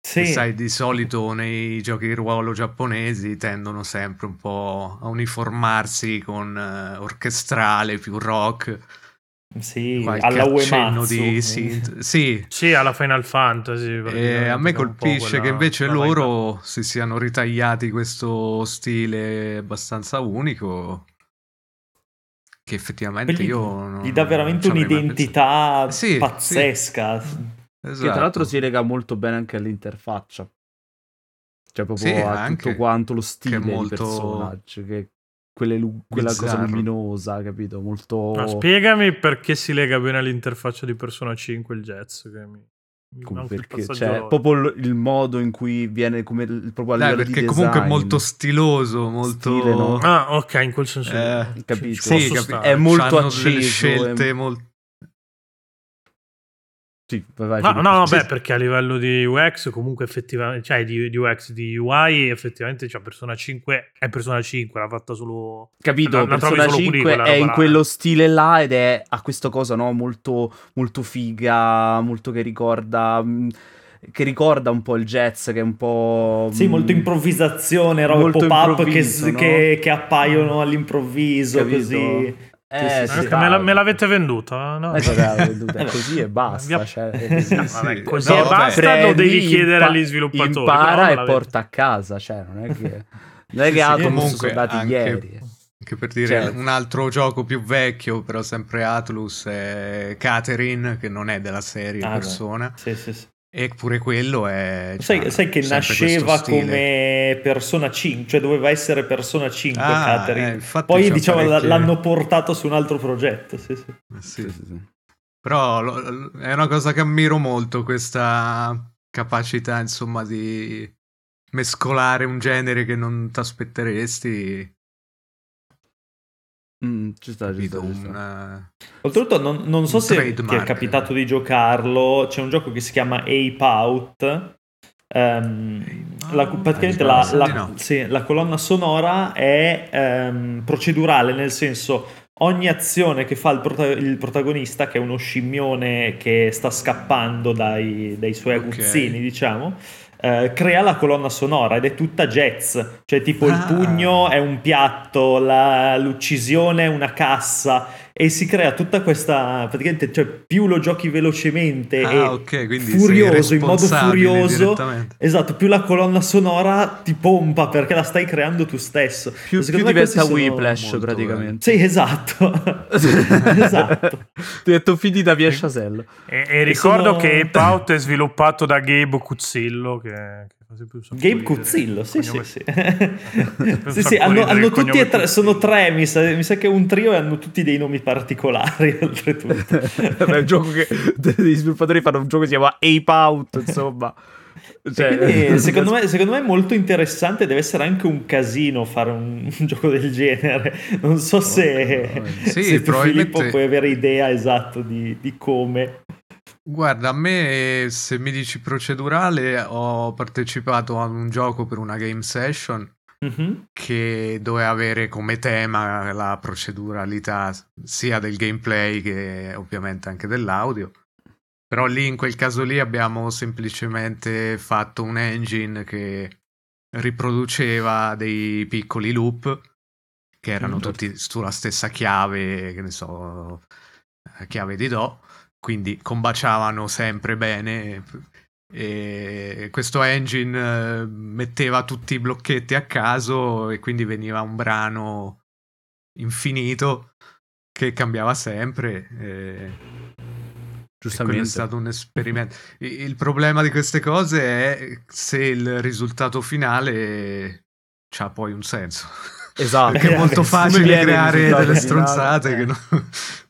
che sì. sai di solito nei giochi di ruolo giapponesi tendono sempre un po' a uniformarsi con eh, orchestrale più rock Sì, alla Uematsu. di synth. Sì, Sì, alla Final Fantasy. e praticamente, a me che colpisce quella- che invece loro si siano ritagliati questo stile abbastanza unico che effettivamente Gli- io non, Gli dà veramente un'identità Sì, sì. pazzesca. Che Esatto. tra l'altro si lega molto bene anche all'interfaccia. Cioè proprio Sì, a tutto quanto lo stile che molto personaggio, che lu- quella cosa luminosa, capito? Molto... Ma spiegami perché si lega bene all'interfaccia di Persona 5 il jazz. Che mi, come perché passaggio cioè, proprio l- il modo in cui viene come il- proprio Dai, perché di comunque è design. molto stiloso, molto... Stile, no? Ah, ok, in quel senso. Eh, capito. Sì, capi-. È molto acceso, delle scelte è- molto... Sì, vai, vai, No, no, no, beh, perché a livello di UX comunque effettivamente, cioè di, di UX, di UI effettivamente c'è Persona 5, è Persona 5, l'ha fatta solo... Capito, la- la Persona solo qui 5 quella è roba in là. quello stile là ed è a questa cosa, no, molto, molto figa, molto che ricorda mh, che ricorda un po' il jazz, che è un po'... Sì, molto improvvisazione, robe molto pop-up che, no? che- che appaiono all'improvviso, Capito? così. Eh, Sì, sì, Anche me, la- me l'avete venduta? No? Eh, ce l'ha venduta, Eh, così e basta. Cioè, è così. No, Sì, vabbè, sì. così No, e basta, lo Prendi, devi chiedere impa- agli sviluppatori. Impara e porta a casa, cioè, non è che... Non è che Sì, Atomos comunque sono andati anche- ieri. Che per dire Certo. un altro gioco più vecchio, però sempre Atlus, è Catherine, che non è della serie Ah, Persona. Sì, sì, sì. Eppure quello è. Sai, c'ha sai che nasceva come Persona 5, cioè doveva essere Persona 5 Ah, Catherine. eh, Poi diciamo parecchie- l'hanno portato su un altro progetto. Sì, sì. Eh, sì. Sì, sì, sì. Però lo- è una cosa che ammiro molto, questa capacità, insomma, di mescolare un genere che non ti aspetteresti. Mm, ci sta, ci sta, ci sta. Un, Oltretutto, non, non so se ti trademark. è capitato di giocarlo. C'è un gioco che si chiama Ape Out. Ehm, la- praticamente Ah, la, la- no. sì, la colonna sonora è ehm, procedurale, nel senso ogni azione che fa il, prota- il protagonista, che è uno scimmione che sta scappando dai, dai suoi Ok. aguzzini, diciamo, eh, crea la colonna sonora ed è tutta jazz, cioè tipo il Ah. pugno è un piatto, la- l'uccisione è una cassa e si crea tutta questa, praticamente, cioè più lo giochi velocemente e Ah, ok, quindi sei furioso, in modo furioso, esatto, più la colonna sonora ti pompa perché la stai creando tu stesso. Più, più diventa Whiplash praticamente. Sì, esatto. esatto. Ti ho detto finita via Sciasello. E, e ricordo sono- che Ape Out è sviluppato da Gabe Cuzzillo, che, che Gabe. Cuzzillo, sì, sì, sì. Sì, sì, hanno, hanno tutti e tre, sono tre, mi sa, mi sa che è un trio e hanno tutti dei nomi particolari, oltretutto. Vabbè, un gioco che gli sviluppatori fanno un gioco che si chiama Ape Out, insomma. Cioè, Quindi, secondo, me, secondo me è molto interessante, deve essere anche un casino fare un, un gioco del genere. Non so se. Sì, se probabilmente- Filippo puoi avere idea esatto di, di come. Guarda, a me se mi dici procedurale ho partecipato a un gioco per una game session Mhm. che doveva avere come tema la proceduralità sia del gameplay che ovviamente anche dell'audio. Però lì in quel caso lì abbiamo semplicemente fatto un engine che riproduceva dei piccoli loop che erano Mm, tutti sulla stessa chiave, che ne so, chiave di Do, quindi combaciavano sempre bene. E questo engine eh, metteva tutti i blocchetti a caso e quindi veniva un brano infinito che cambiava sempre. e- e quello è Giustamente. stato un esperimento. Il problema di queste cose è se il risultato finale ha poi un senso. Esatto. Perché è molto facile creare delle finale? stronzate Eh. che non,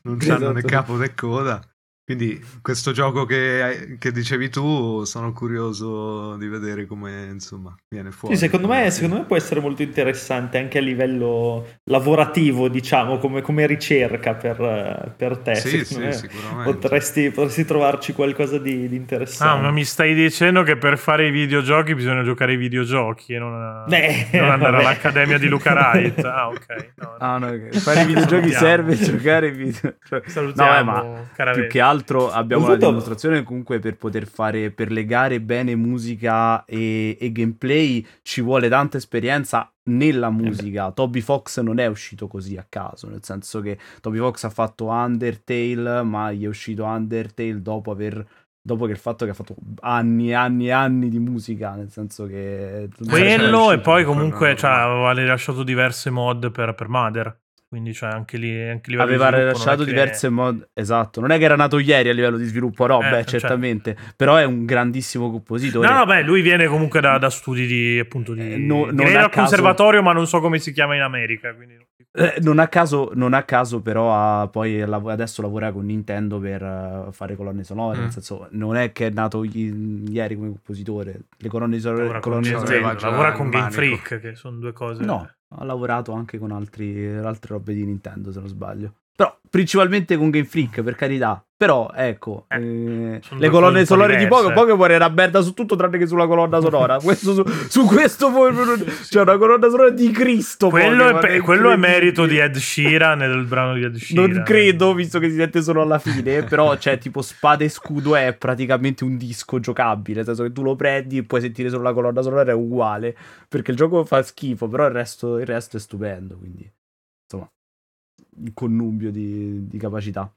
non hanno né Esatto. capo né coda. Quindi questo gioco che, che dicevi tu sono curioso di vedere come insomma viene fuori. Sì, secondo me, secondo me può essere molto interessante anche a livello lavorativo, diciamo, come, come ricerca per, per te. Sì, sì, me sicuramente. potresti, potresti trovarci qualcosa di, di Ah, interessante. ma mi stai dicendo che per fare i videogiochi bisogna giocare ai videogiochi e non, Beh, non andare vabbè. all'Accademia di Luca Wright? Ah, ok. No, Ah, no, ok. fare i videogiochi Salutiamo. serve giocare ai video. cioè- Salutiamo, No, eh, ma più che altro abbiamo Ho la dimostrazione comunque per poter fare, per legare bene musica e, e gameplay ci vuole tanta esperienza nella musica. Toby Fox non è uscito così a caso, nel senso che Toby Fox ha fatto Undertale, ma gli è uscito Undertale dopo aver... Dopo che il fatto che ha fatto anni e anni e anni di musica, nel senso che... Quello e poi comunque cioè, aveva rilasciato diverse mod per, per Mother. Quindi cioè, anche lì anche Aveva di rilasciato che- diverse mod. Esatto, non è che era nato ieri a livello di sviluppo, no, Eh, beh, certo. certamente. Però è un grandissimo compositore. No, no, beh, lui viene comunque da, da studi di appunto di Eh, no- non al caso- conservatorio, ma non so come si chiama in America. Quindi... Eh, non, a caso, non a caso, però, ha- poi adesso lavora con Nintendo per eh, fare colonne sonore. Mm. Nel senso, non è che è nato ieri come compositore. Le colonne sonore. Lavora colonne sonore- lavora con Game. Freak, che sono due cose. No, ha lavorato anche con altri, altre robe di Nintendo, se non sbaglio. Però principalmente con Game Freak, per carità. Però, ecco, Eh, eh, le colonne sonore di diverse. Pokémon, Pokémon era merda su tutto tranne che sulla colonna sonora. questo su, su questo c'è una colonna sonora di Cristo. Quello, è, Pokémon, pe- quello è merito di Ed Sheeran e del brano di Ed Sheeran. Non credo, visto che si sente solo alla fine. Però, cioè, tipo, Spada e Scudo è praticamente un disco giocabile. Nel senso che tu lo prendi e puoi sentire solo la colonna sonora, è uguale. Perché il gioco fa schifo, però il resto, il resto è stupendo. Quindi, insomma, connubio di, di capacità.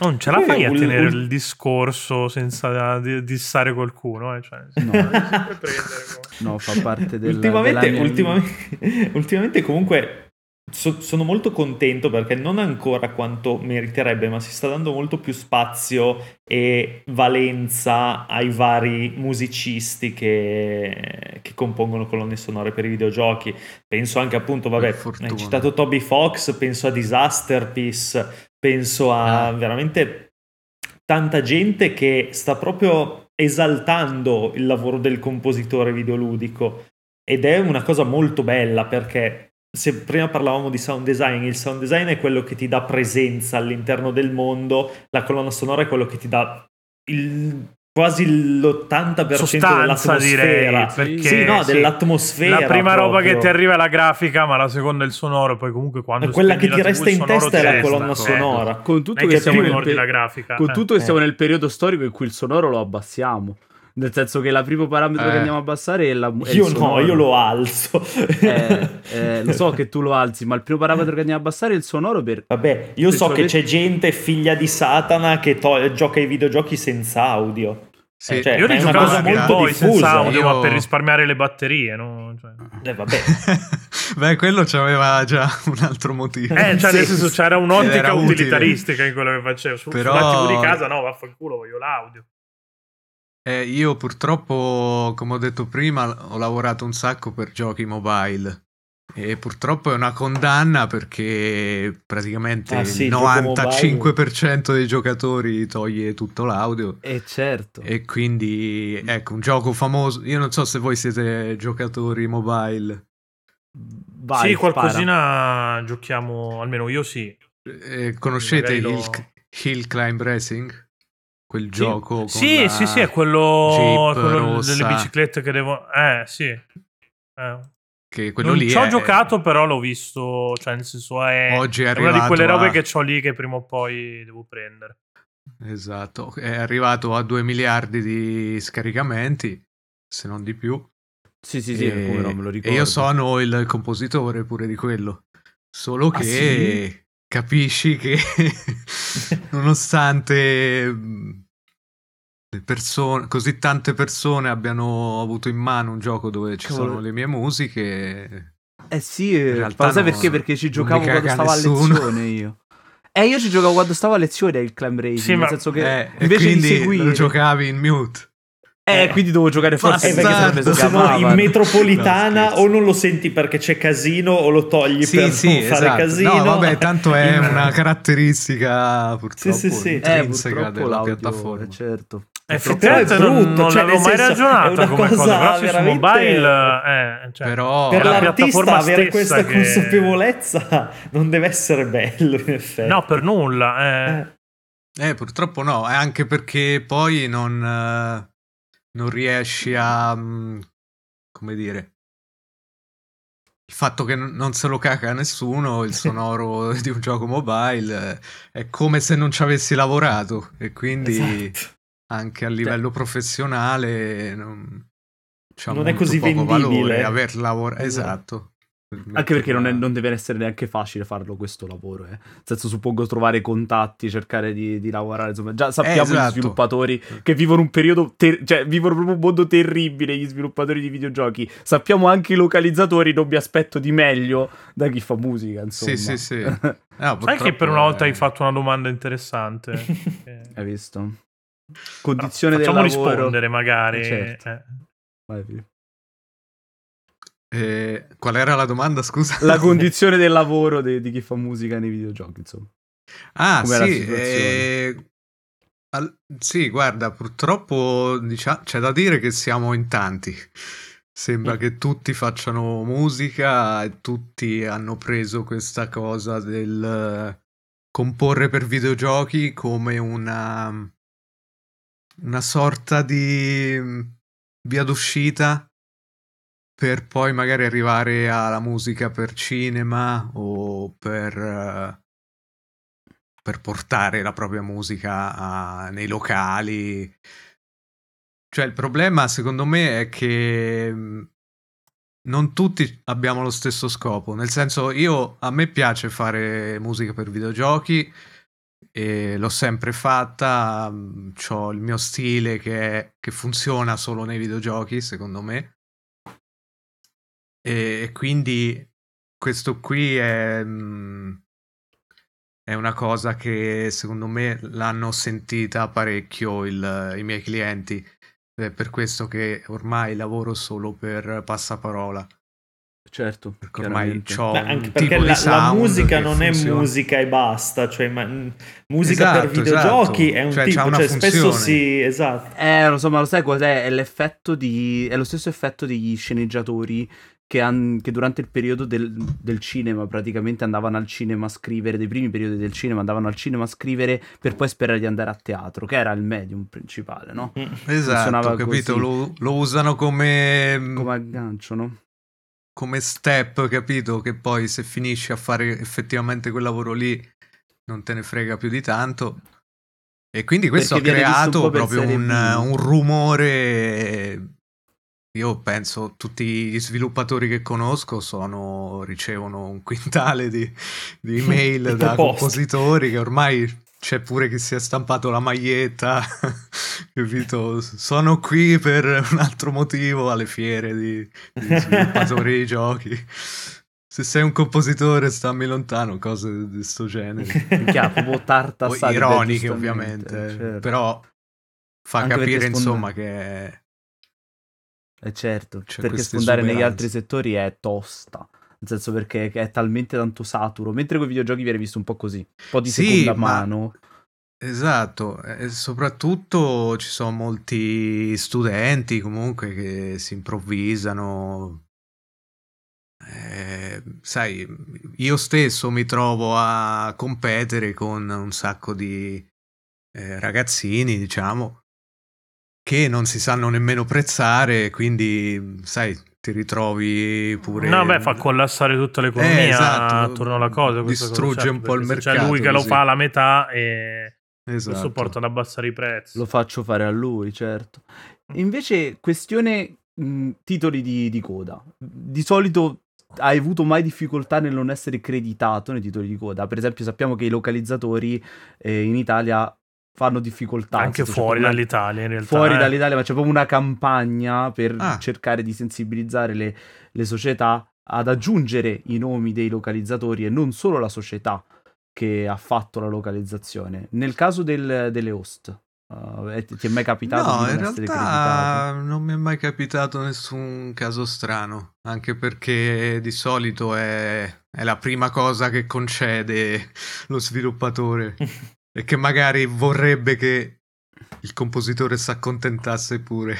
Non ce la fai a un- tenere un- il discorso senza di- dissare qualcuno. Eh? Cioè, No. No, fa parte del, ultimamente, della ultimamente, ultimamente comunque so- sono molto contento perché non ancora quanto meriterebbe, ma si sta dando molto più spazio e valenza ai vari musicisti che, che compongono colonne sonore per i videogiochi. Penso anche appunto, vabbè, hai citato Toby Fox, penso a Disasterpiece, penso a Ah. veramente tanta gente che sta proprio esaltando il lavoro del compositore videoludico ed è una cosa molto bella perché se prima parlavamo di sound design, il sound design è quello che ti dà presenza all'interno del mondo, la colonna sonora è quello che ti dà il- quasi l'80% Sostanza, direi. dell'atmosfera. Perché sì, no, sì, dell'atmosfera. La prima roba proprio. che ti arriva è la grafica, ma la seconda è il sonoro. Poi, comunque, quando quella che ti resta in testa è la colonna eh. sonora. Con tutto che siamo nel periodo storico in cui il sonoro lo abbassiamo. Nel senso che il primo parametro che Eh. andiamo a abbassare è la è Io no, io lo alzo. Eh, eh, lo so che tu lo alzi, ma il primo parametro che andiamo a abbassare è il sonoro per... Vabbè, io so che c'è gente figlia di Satana che to- gioca ai videogiochi senza audio. Sì, Cioè, Io è li una giocavo cosa su Game molto diffusa. senza audio, Io- ma per risparmiare le batterie. No? Cioè... Eh, vabbè. Beh, quello c'aveva già un altro motivo. Eh, cioè, Sì. nel senso, c'era un'ottica era utile. utilitaristica in quello che facevo. Su, Però- TV di casa, no, vaffanculo, voglio l'audio. Eh, io purtroppo, come ho detto prima, ho lavorato un sacco per giochi mobile. E purtroppo è una condanna perché praticamente Ah, sì, il gioco 95% dei giocatori toglie tutto l'audio. Eh certo. E quindi, ecco, un gioco famoso. Io non so se voi siete giocatori mobile. Vai, sì, spara. qualcosina giochiamo, almeno io sì. Eh, conoscete Magari il lo- Hill Climb Racing? Quel gioco con Sì, la sì, sì, è quello, Jeep quello delle biciclette che devo... Eh, sì. Eh. che quello non lì ci ho è- giocato, però l'ho visto, cioè nel senso è, Oggi è è una di quelle robe a- che ho lì che prima o poi devo prendere. Esatto, è arrivato a 2 miliardi di scaricamenti, se non di più. Sì, sì, sì, e, come no, me lo e ricordo. io sono il compositore pure di quello. Solo Ah, che sì? capisci che nonostante persone, così tante persone abbiano avuto in mano un gioco dove ci Cavolo. sono le mie musiche, Eh sì, eh, realtà ma sai perché? Perché ci giocavo quando stavo a nessuno. lezione io. Eh, io ci giocavo quando stavo a lezione il climb racing, Sì, nel ma- senso che eh, invece di quindi seguire... lo giocavi in mute. Eh, quindi dovevo giocare forse se no in metropolitana No, o non lo senti perché c'è casino o lo togli per non fare esatto. casino. No, vabbè, tanto è una caratteristica purtroppo Sì, sì, sì. Eh, purtroppo della piattaforma. eh, certo. Effettivamente Però è non, brutto, non cioè, l'avevo nel mai senso, è ragionata una come cosa, cosa però su mobile... Eh, cioè, Però per la l'artista piattaforma avere questa che- consapevolezza non deve essere bello in effetti. No, per nulla. eh. Eh. Eh, purtroppo no, eh, anche perché poi non, eh, non riesci a... mm, come dire... Il fatto che non se lo caga nessuno, il sonoro di un gioco mobile, eh, è come se non ci avessi lavorato e quindi Esatto. Anche a livello professionale non, c'ha Non è così vendibile. valore aver lavorato. Esatto. Esatto. Anche perché non, è- non deve essere neanche facile farlo questo lavoro, eh. Nel senso, suppongo trovare contatti, cercare di, di lavorare. Insomma, già sappiamo esatto. gli sviluppatori che vivono un periodo, ter- cioè vivono proprio un mondo terribile. Gli sviluppatori di videogiochi. Sappiamo anche i localizzatori. Non mi aspetto di meglio da chi fa musica. Insomma, Sì, sì, sì. No, Sai che per una volta è- hai fatto una domanda interessante? Hai visto? Condizione del Facciamo lavoro. rispondere magari. Eh, certo. eh. Vai, Filippo. Eh, qual era la domanda, scusa? La condizione del lavoro de- di chi fa musica nei videogiochi, insomma. Ah, Com'è sì, eh, al- sì, guarda, purtroppo diciamo, c'è da dire che siamo in tanti. Sembra Mm. che tutti facciano musica e tutti hanno preso questa cosa del eh, comporre per videogiochi come una, una sorta di mm, via d'uscita per poi magari arrivare alla musica per cinema o per, eh, per portare la propria musica a- nei locali. Cioè, il problema, secondo me, è che mh, non tutti abbiamo lo stesso scopo. Nel senso, io a me piace fare musica per videogiochi e l'ho sempre fatta. Ho il mio stile che, che funziona solo nei videogiochi, secondo me. E, e quindi questo qui è, mh, è una cosa che secondo me l'hanno sentita parecchio il- i miei clienti. È per questo che ormai lavoro solo per passaparola. Certo, Perché ormai c'ho Beh, un anche tipo perché di la, la musica non è funziona. musica e basta, cioè ma- mh, musica per Esatto, videogiochi esatto. è un Cioè, tipo, una cioè spesso si esatto. Eh, lo so, ma lo sai cos'è? È l'effetto di... È lo stesso effetto degli sceneggiatori che, han- che durante il periodo del, del cinema praticamente andavano al cinema a scrivere, dei primi periodi del cinema andavano al cinema a scrivere per poi sperare di andare a teatro, che era il medium principale, no? Mm. Esatto, funzionava capito? Lo, lo usano come, Come aggancio, no? Come step, capito? Che poi se finisci a fare effettivamente quel lavoro lì non te ne frega più di tanto. E quindi questo Perché ha un creato per proprio un, un rumore. Io penso tutti gli sviluppatori che conosco sono, ricevono un quintale di, di email da proposte. compositori che ormai c'è pure chi si è stampato la maglietta, capito? Sono qui per un altro motivo alle fiere di, di sviluppatori di giochi. Se sei un compositore, stammi lontano, cose di sto genere. Minchia, proprio tarta O assai, ironiche, ovviamente. certo. Però fa Anche capire, insomma, che Eh certo, C'è perché sfondare negli altri settori è tosta. Nel senso perché è talmente tanto saturo. Mentre con i videogiochi viene visto un po' così. Un po' di Sì, seconda ma- mano. Esatto, e soprattutto ci sono molti studenti comunque che si improvvisano. Eh, sai, io stesso mi trovo a competere con un sacco di, eh, ragazzini, diciamo, che non si sanno nemmeno prezzare, quindi sai, ti ritrovi pure... No, beh, fa collassare tutta l'economia Eh, esatto. attorno alla cosa. questa cosa, Distrugge certo, un po' il mercato, C'è lui che lo così. fa alla metà e Esatto. questo porta ad abbassare i prezzi. Lo faccio fare a lui, certo. Invece, questione mh, titoli di, di coda. Di solito hai avuto mai difficoltà nel non essere creditato nei titoli di coda? Per esempio, sappiamo che i localizzatori eh, in Italia fanno difficoltà. Anche fuori una- dall'Italia, in realtà. Fuori eh. dall'Italia, ma c'è proprio una campagna per Ah. cercare di sensibilizzare le, le società ad aggiungere i nomi dei localizzatori e non solo la società che ha fatto la localizzazione. Nel caso del- delle host, uh, ti è mai capitato No, di in non essere realtà creditato? non mi è mai capitato nessun caso strano, anche perché di solito è, è la prima cosa che concede lo sviluppatore e che magari vorrebbe che il compositore si accontentasse pure.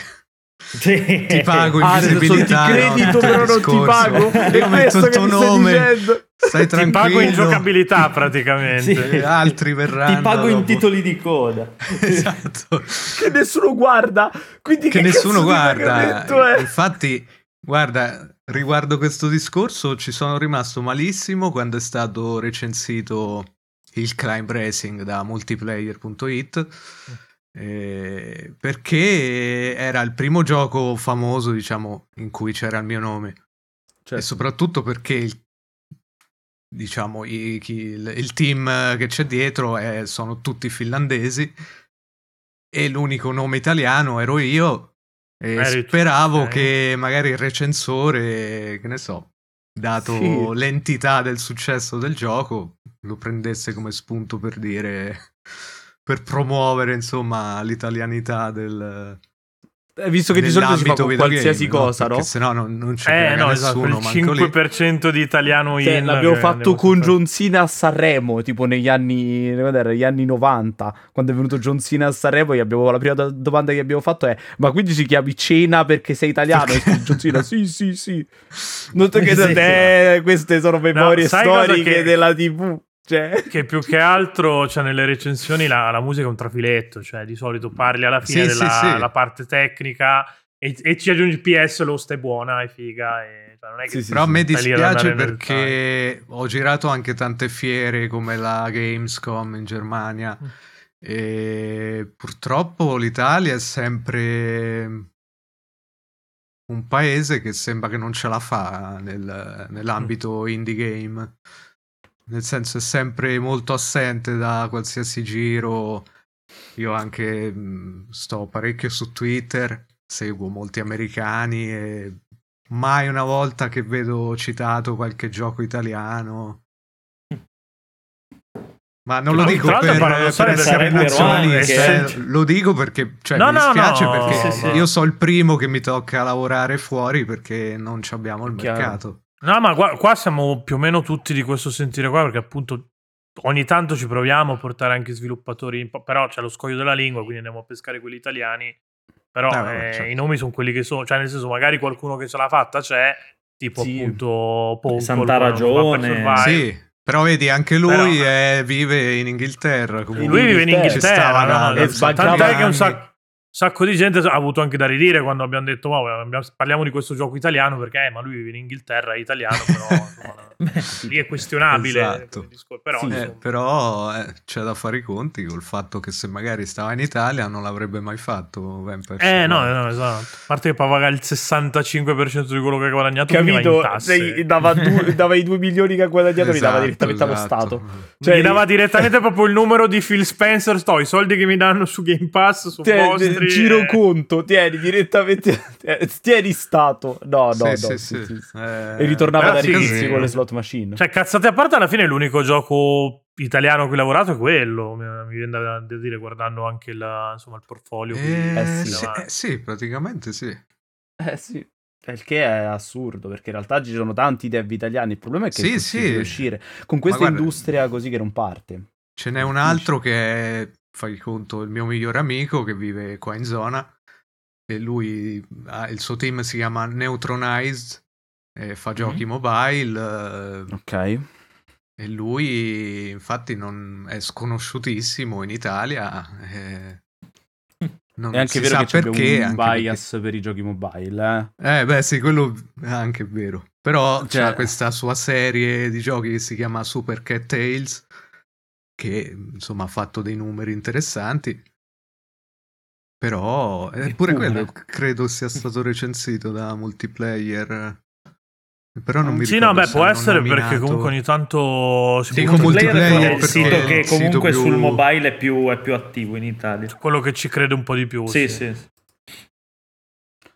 Sì. Ti pago Ah, nel senso, ti invisibilità. credito però non ti pago? È Io metto questo il che tuo stai nome, dicendo? stai Ti tranquillo. pago in giocabilità praticamente. Sì. altri verranno. Ti pago in titoli di coda. Esatto. Che nessuno guarda. Quindi che che nessuno guarda. Infatti, guarda, riguardo questo discorso ci sono rimasto malissimo quando è stato recensito il Climb Racing da multiplayer.it eh, perché era il primo gioco famoso, diciamo, in cui c'era il mio nome. Cioè, e soprattutto perché il, diciamo, i- chi- il, il team che c'è dietro è- sono tutti finlandesi e l'unico nome italiano ero io e Eri tu, speravo ok. che magari il recensore, che ne so, dato Sì. l'entità del successo del gioco, lo prendesse come spunto per dire per promuovere insomma l'italianità del visto che di solito si fa con qualsiasi cosa, no? Perché sennò non, non ci Eh no, esatto, nessuno, il manco lì. 5% di italiano Cioè, in l'abbiamo fatto con sempre- John Cena a Sanremo, tipo negli anni, era, gli anni 90, quando è venuto John Cena a Sanremo, gli abbiamo- la prima do- domanda che abbiamo fatto è ma quindi ci chiami Cena perché sei italiano? E John Cena, sì, sì, sì. Non te che Sì, te, queste sono memorie cosa storiche che- della TV. Cioè, Che più che altro, cioè, nelle recensioni la, la musica è un trafiletto, cioè di solito parli alla fine Sì, della sì, sì. la parte tecnica e, e ci aggiungi PS, l'host è buona, è figa, e, cioè, non è che Sì, sì, Però a me stai dispiace perché ho girato anche tante fiere come la Gamescom in Germania Mm. e purtroppo l'Italia è sempre un paese che sembra che non ce la fa nel- nell'ambito indie game. Nel senso è sempre molto assente da qualsiasi giro. Io anche mh, sto parecchio su Twitter, seguo molti americani e mai una volta che vedo citato qualche gioco italiano. Ma non lo dico per, per essere nazionalista, eh, lo dico perché cioè, No, mi dispiace no, perché sì, sì. io so il primo che mi tocca lavorare fuori perché non abbiamo il Chiaro. mercato. No, ma qua, qua siamo più o meno tutti di questo sentire qua, perché appunto ogni tanto ci proviamo a portare anche sviluppatori, in po- però c'è lo scoglio della lingua, quindi andiamo a pescare quelli italiani. Però Eh, vabbè, eh, certo. i nomi sono quelli che sono, cioè nel senso magari qualcuno che ce l'ha fatta c'è, tipo Sì. appunto Ponco, Santa Ragione. Sì, però vedi anche lui Però- è- vive in Inghilterra. Comunque. Lui vive in Inghilterra. Ci Inghilterra, stava no, no, e sbagliava tant'è che un sacco, sacco di gente ha avuto anche da ridire quando abbiamo detto "Wow, abbiamo- parliamo di questo gioco italiano perché eh, ma lui vive in Inghilterra, è italiano, però insomma, lì è questionabile. Esatto. Però, Sì. Eh, però eh, c'è da fare i conti col fatto che se magari stava in Italia non l'avrebbe mai fatto Vampire Eh no, Survivor. no, esatto. A parte che poi paga il 65% di quello che ha guadagnato capito? tasse. Sei- dava, due- dava i 2 milioni che ha guadagnato, li dava Esatto, direttamente allo esatto. Stato. Gli Cioè, dava direttamente proprio il numero di Phil Spencer. Sto, i soldi che mi danno su Game Pass sono Tieni, vostri. giro eh. conto, tieni direttamente. Tieni stato. No, no, Sì, no. sì, sì, sì. sì, sì. Eh, E ritornava da sì. con le slot machine. Cioè, cazzate a parte, alla fine l'unico gioco italiano a cui ho lavorato è quello. Mi, viene da, dire, guardando anche la- insomma, il portfolio. eh, Eh sì. sì, eh, sì, praticamente sì. Eh sì. Il che è assurdo, perché in realtà ci sono tanti dev italiani. Il problema è che Sì, sì. uscire con questa guarda- industria così che non parte. Ce n'è un altro che è, fai conto, il mio migliore amico che vive qua in zona e lui, ha- il suo team si chiama Neutronized e fa giochi mobile. eh, Ok. E lui, infatti, non è sconosciutissimo in Italia. eh, non È anche si vero sa che c'è perché, un anche bias per i giochi mobile, eh. perché- Eh, beh, sì, quello è anche vero. Però Cioè- c'è questa sua serie di giochi che si chiama Super Cat Tales, che insomma ha fatto dei numeri interessanti. Però eppure quello credo sia stato recensito da multiplayer. Però non mi Sì, ricordo no, beh, può essere perché nominato- comunque ogni tanto si Sì, su multiplayer è il perché sito che il sito comunque più- sul mobile è più, è più attivo in Italia. quello che ci crede un po' di più. Sì, sì.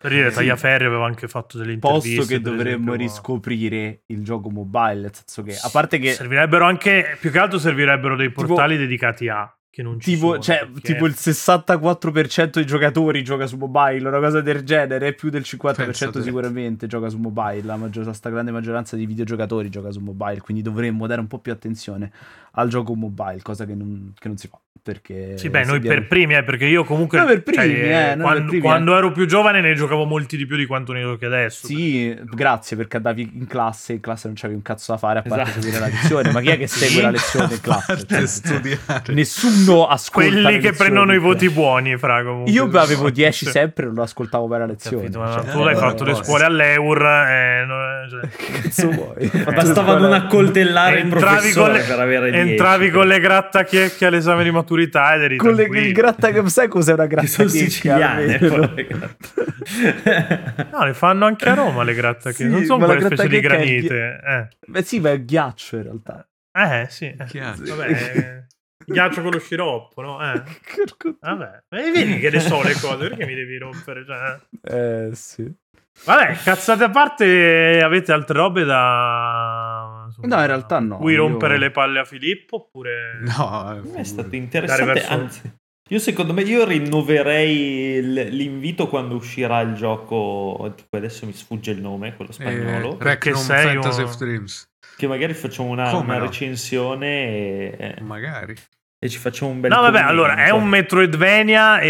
Per dire, Sì. Tagliaferri aveva anche fatto delle interviste. Posto che dovremmo esempio, riscoprire il gioco mobile, nel senso che, a parte che... Servirebbero anche, più che altro servirebbero dei portali dedicati a, che non ci Tipo, sono, cioè, perché- tipo il 64% dei giocatori gioca su mobile, una cosa del genere, più del 50% Pensate. sicuramente gioca su mobile, la maggior, sta grande maggioranza di videogiocatori gioca su mobile, quindi dovremmo dare un po' più attenzione al gioco mobile, cosa che non, che non si fa, perché... Sì, beh, noi viene- per primi, eh, perché io comunque... Noi per primi, cioè, eh, noi quando, per primi, quando ero più giovane ne giocavo molti di più di quanto ne giochi adesso. Sì, grazie perché andavi in classe, in classe non c'avevi un cazzo da fare a parte Esatto. seguire la lezione, ma chi è che segue la lezione in classe? Cioè, studiare. Nessuno ascolta Quelli che lezioni prendono i voti buoni, fra comunque. Io avevo 10 Cioè, sempre e non ascoltavo mai la lezione. capito, ma cioè, tu hai eh, fatto le eh, scuole all'Eur. eh, no, cioè, Che cazzo vuoi? Ho fatto Bastava le non accoltellare il professore le, per avere 10. Entravi con le grattachecchie all'esame di maturità ed eri con le, tranquillo. il gratta che sai cos'è una Che gratta sono siciliane. No, le fanno anche a Roma le grattachecche. Sì, non sono quelle specie di grattachecca è granite. Eh. Beh sì, ma è ghiaccio in realtà. Eh, sì. eh. Chiaro. Vabbè, eh, ghiaccio con lo sciroppo, no? Eh. Vabbè, e vedi che ne so le cose, perché mi devi rompere? Cioè, Eh sì. Vabbè, cazzate a parte, avete altre robe da... insomma, No, in realtà no, Cui io- rompere le palle a Filippo oppure... No, è stato interessante. verso- Anzi, io secondo me io rinnoverei l'invito quando uscirà il gioco. Tipo adesso mi sfugge il nome, quello spagnolo. eh, Perché Requiem Fantasy un- of Dreams. Che magari facciamo una, una no? recensione e, Magari. E ci facciamo un bel No, vabbè, commento. allora, è un Metroidvania e,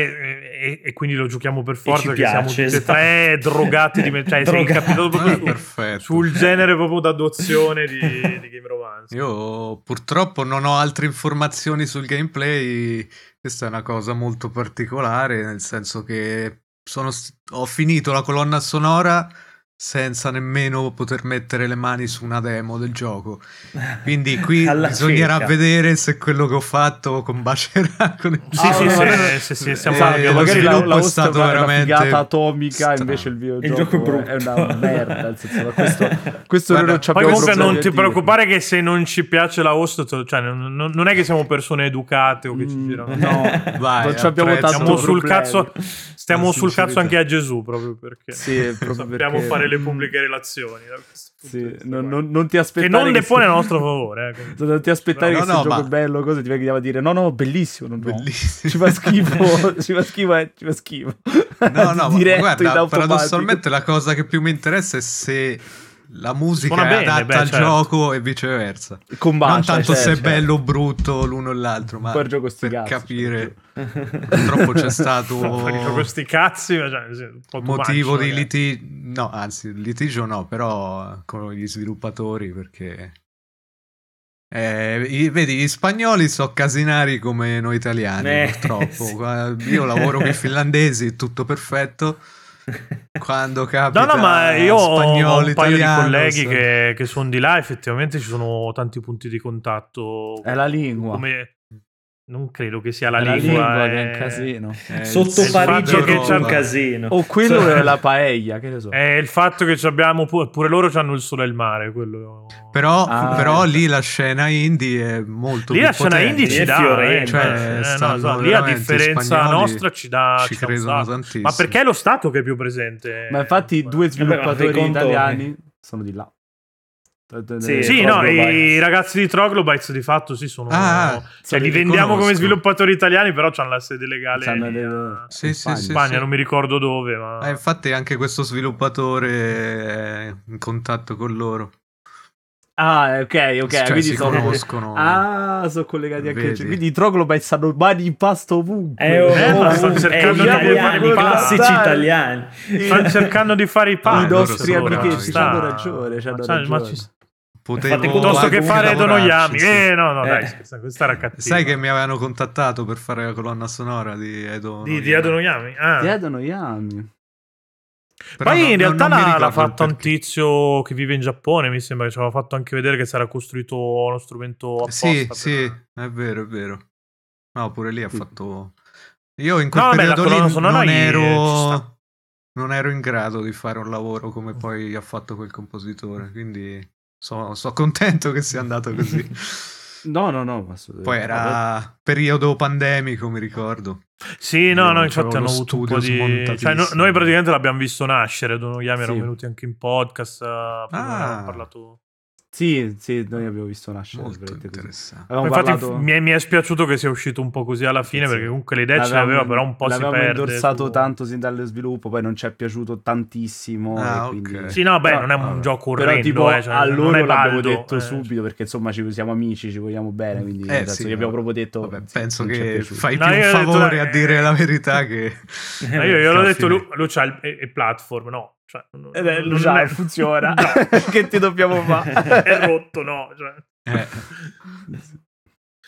e- e quindi lo giochiamo per forza, che siamo tutti e esatto. tre drogati di... Cioè, sei Drogati. incapitato proprio perfetto. sul genere proprio d'adozione di, di Game Romance. Io purtroppo non ho altre informazioni sul gameplay. Questa è una cosa molto particolare, nel senso che sono ho finito la colonna sonora senza nemmeno poter mettere le mani su una demo del gioco. Quindi qui bisognerà cieca. vedere se quello che ho fatto combacerà con il Sì, Ah, sì, sì, no. sì, sì, siamo Esatto, via magari la, la è stato una veramente figata atomica, strano. invece il videogioco, Il gioco è brutto. è una merda. Senso, questo, questo Guarda, non ci Poi comunque non ti preoccupare che se non ci piace la host, cioè non, non- è che siamo persone educate o che ci Mm, girano. No, Vai, non ci abbiamo tanto Stiamo sul cazzo, stiamo sul cazzo anche a Gesù proprio perché Sì, proprio sappiamo perché- fare le pubbliche relazioni. Sì, non, non- non ti che aspettare non che depone a nostro favore. eh. Non ti aspettare No, che no, sia un gioco ma- bello, cosa ti venga a dire no, no, bellissimo, non no. Bellissimo. Ci fa schifo, ci fa schifo, eh, ci fa schifo. No, no, ma Diretto in guarda, paradossalmente la cosa che più mi interessa è se la musica Suona è bene, adatta beh, al certo. gioco e viceversa. Combacia, non tanto cioè, se è cioè, bello o brutto l'uno o l'altro, ma per cazzi, capire. Purtroppo c'è stato questi cazzi, ma cioè, un motivo di litigio, no, anzi, litigio no, però con gli sviluppatori perché eh, i- vedi, gli spagnoli sono casinari come noi italiani, Eh, purtroppo. sì. Io lavoro con i finlandesi, tutto perfetto. Quando capita No, no, ma io ho spagnolo, un paio di italiano, colleghi so- che, che sono di là, effettivamente ci sono tanti punti di contatto. È la lingua. Come... Non credo che sia la È la lingua. lingua è... che è un casino. Eh, Sotto il Parigi è che c'ha- un casino. O quello Cioè- è la paella, che ne so. È il fatto che ci abbiamo pu- pure loro hanno il sole e il mare. Quello... Però, Ah, però ecco. lì la scena indie è molto lì più la scena potente. indie ci È dà, eh, Cioè, eh, no, so, lì a differenza nostra ci dà, ci ci credono tantissimo. Ma perché è lo Stato che è più presente? Ma infatti due sviluppatori italiani sono di là. Sì, Sì, no, i ragazzi di Troglobites di fatto sì sono... Ah, cioè, sì, li vendiamo come sviluppatori italiani, però hanno la sede legale lì le- Sì, in sì, Spagna. sì, in Spagna, sì. non mi ricordo dove, ma... Eh, infatti anche questo sviluppatore è in contatto con loro. Ah, ok, ok. Cioè, quindi si sono... conoscono. Ah, sono collegati anche. Vedi. Quindi i troglobites hanno mani in pasta ovunque. Eh, oh, Eh, ma oh, stanno eh, cercando gli di italiani, fare i classici passi. italiani. Stanno cercando di fare i Ah, pani. I nostri amichetti hanno ragione, Ma c'hanno c'ha- ma ragione. ci- Potevo Piuttosto che fare Don lavorarci, Oyami. sì. Eh, no, no, dai, Eh. scherzo, questa era cattiva. Sai che mi avevano contattato per fare la colonna sonora di Edo Di, di Adon Oyami? Ah. Ti Edono Yami. Però Poi non- in realtà non mi l'ha, fatto un tizio che vive in Giappone, mi sembra che ci aveva fatto anche vedere che si era costruito uno strumento apposta. Sì, per- sì, è vero, è vero. No, pure lì ha fatto... Io in quel No, vabbè, la periodo colonna lì sonora non ero... Non ero in grado di fare un lavoro come poi ha fatto quel compositore, quindi sono, sono contento che sia andato così. No, no, no. Poi era periodo pandemico, mi ricordo. Sì, no, no, infatti hanno avuto un po' di... Cioè, no- noi praticamente l'abbiamo visto nascere, Don Oyami erano Sì. venuti anche in podcast, eh, Ah. avevamo parlato... Sì, sì, noi abbiamo visto nascere. Molto interessante. Infatti parlato- mi, è, mi è spiaciuto che sia uscito un po' così alla fine, Sì. perché comunque le idee ce l'aveva, però un po' si l'avevamo perde. indorsato su- tanto sin dallo sviluppo, poi non ci è piaciuto tantissimo. Ah, quindi... ok. Sì, no, beh, Però- non è un vabbè. gioco Però orrendo, tipo eh, cioè, a non loro è l'abbiamo detto eh. subito perché insomma ci siamo amici, ci vogliamo bene, quindi Eh, sì, che abbiamo no. proprio detto Vabbè, sì, penso è che fai No, più un io detto, favore a dire la verità che... No, io gliel'ho alla detto, fine- lui, lui c'ha il, il- il platform, no. Cioè, non- Eh già, è- funziona. No. che ti dobbiamo fare? è rotto, no. cioè. Eh,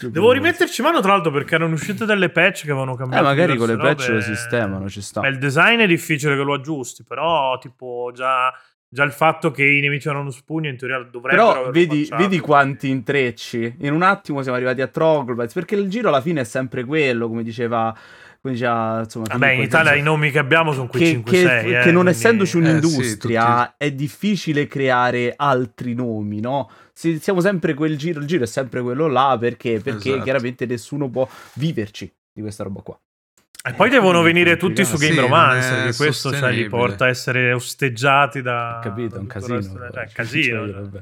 Devo rimetterci mano, tra l'altro, perché erano uscite delle patch che avevano Eh, cambiato. magari con le patch robe. lo sistemano, ci sta. Beh, il design è difficile che lo aggiusti, però, tipo, già, già il fatto che i nemici hanno uno spugno, in teoria dovrebbero. Però vedi, vedi quanti intrecci. In un attimo siamo arrivati a Troglodytes, perché il giro alla fine è sempre quello, come diceva... Come diceva insomma, Vabbè, in Filippo, Italia i nomi che abbiamo sono quei che, 5-6. che- eh, che non quindi- essendoci Eh, un'industria sì, è difficile creare altri nomi, no? Si- siamo sempre quel giro, il giro è sempre quello là perché, perché Esatto. chiaramente nessuno può viverci di questa roba qua. E poi devono venire tutti su. Game Sì, Romancer, è che questo cioè, li porta a essere osteggiati da. Ho capito, è un tutto casino. Cioè, Cioè, casino. cioè, cioè. vabbè.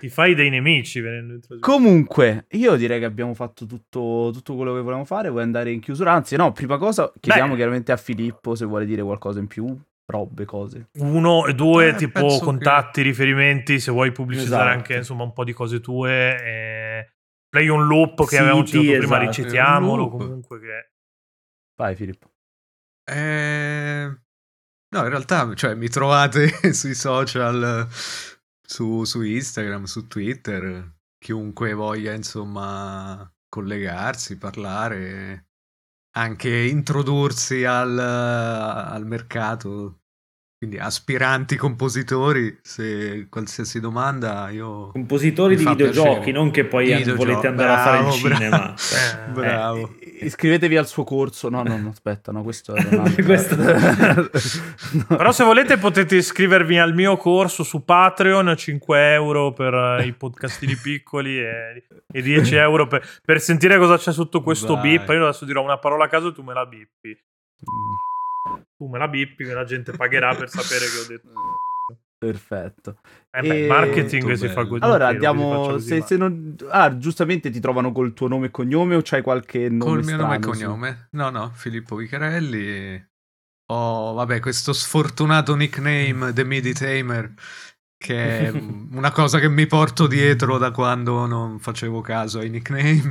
Ti fai dei nemici venendo in trasmissione. Comunque, io direi che abbiamo fatto tutto, tutto quello che volevamo fare. Vuoi andare in chiusura? Anzi, no, prima cosa chiediamo Beh. chiaramente a Filippo se vuole dire qualcosa in più. Robe, cose. Uno e due, Eh, tipo penso che- contatti, riferimenti, se vuoi pubblicizzare Esatto. anche insomma un po' di cose tue. E... Play on loop che Siti, avevamo citato prima, esatto. ricitiamolo Loop. comunque. Che... Vai, Filippo. Eh, No, in realtà, cioè, mi trovate sui social, su, su Instagram, su Twitter, chiunque voglia, insomma, collegarsi, parlare, anche introdursi al, al mercato. Quindi aspiranti compositori, se qualsiasi domanda io... Compositori di videogiochi, piacere. non che poi Di eh, videogiochi, volete andare a fare il bravo, cinema. bravo. Eh, Bravo. Eh, iscrivetevi al suo corso. No, no, no, aspetta, no, questo altro. Questo- No. Però se volete potete iscrivervi al mio corso su Patreon, 5 euro per eh, i podcastini piccoli e, e 10 euro per, per sentire cosa c'è sotto questo Vai. beep. Io adesso dirò una parola a caso e tu me la bippi. Tu me la bippi che la gente pagherà per sapere che ho detto. Perfetto. Eh beh, E- marketing si fa così. Allora andiamo. Se, se non... Ah, giustamente ti trovano col tuo nome e cognome o c'hai qualche nome Col mio nome e strano su- cognome? No, no, Filippo Vicarelli. Ho, vabbè, questo sfortunato nickname, The Midi Tamer, che è una cosa che mi porto dietro da quando non facevo caso ai nickname.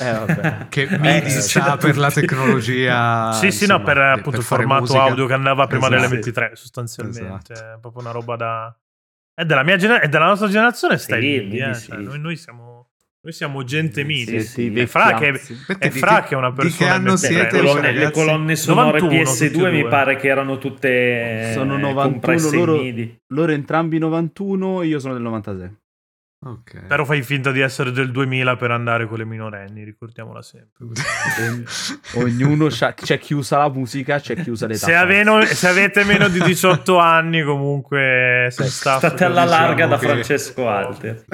Eh, che Eh, Midi sì, sta da per la tecnologia. Sì, sì, no, per appunto per il formato musica. audio che andava prima Esatto. dell'MP3, sostanzialmente. Esatto. È proprio una roba da. È della mia generazione, è della nostra generazione, stai Sì, lì, eh, sì. cioè, noi, noi siamo, noi siamo gente Sì, midi. Siete i E Fra che, è Fra che- che è una di che persona anno MP3, Beh, siete, le, colonne, ragazzi? le colonne sonore 91 tutti e PS2 mi pare che erano tutte Sono eh, 91 compresse loro- in MIDI. Loro entrambi 91, io sono del 96. Ok. Però fai finta di essere del 2000 per andare con le minorenni, ricordiamola sempre. Ognuno c'ha- c'è chi usa la musica, c'è chi usa le Se, aveno- se avete meno di 18 anni, comunque sei staff State alla diciamo larga da che- Francesco Alte.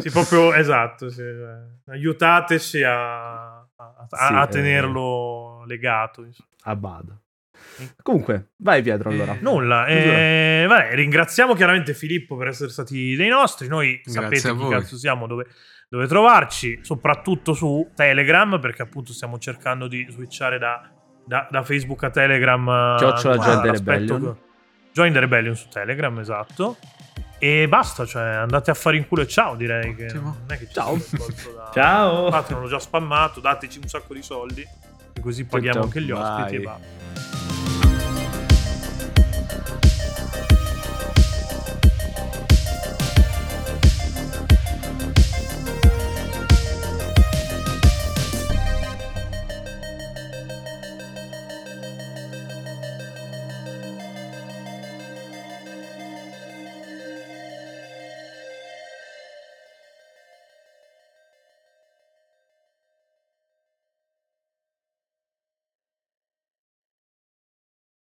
Sì, proprio esatto. sì, eh. Aiutateci a, a- a- Sì, a eh. tenerlo legato. insomma. A bada. Comunque, vai Pietro allora. Eh, Nulla. Eh, vabbè, ringraziamo chiaramente Filippo per essere stati dei nostri. Noi Grazie sapete chi cazzo siamo, dove, dove trovarci, soprattutto su Telegram, perché appunto stiamo cercando di switchare da, da- da Facebook a Telegram. eh, Chiocciola Join the Rebellion. che- Join the Rebellion su Telegram, esatto. E basta, cioè andate a fare in culo e ciao, direi che Ottimo. non è che ci Ciao. da- Ciao! Patreon l'ho già spammato, dateci un sacco di soldi, e così paghiamo anche gli ospiti e Vai. va.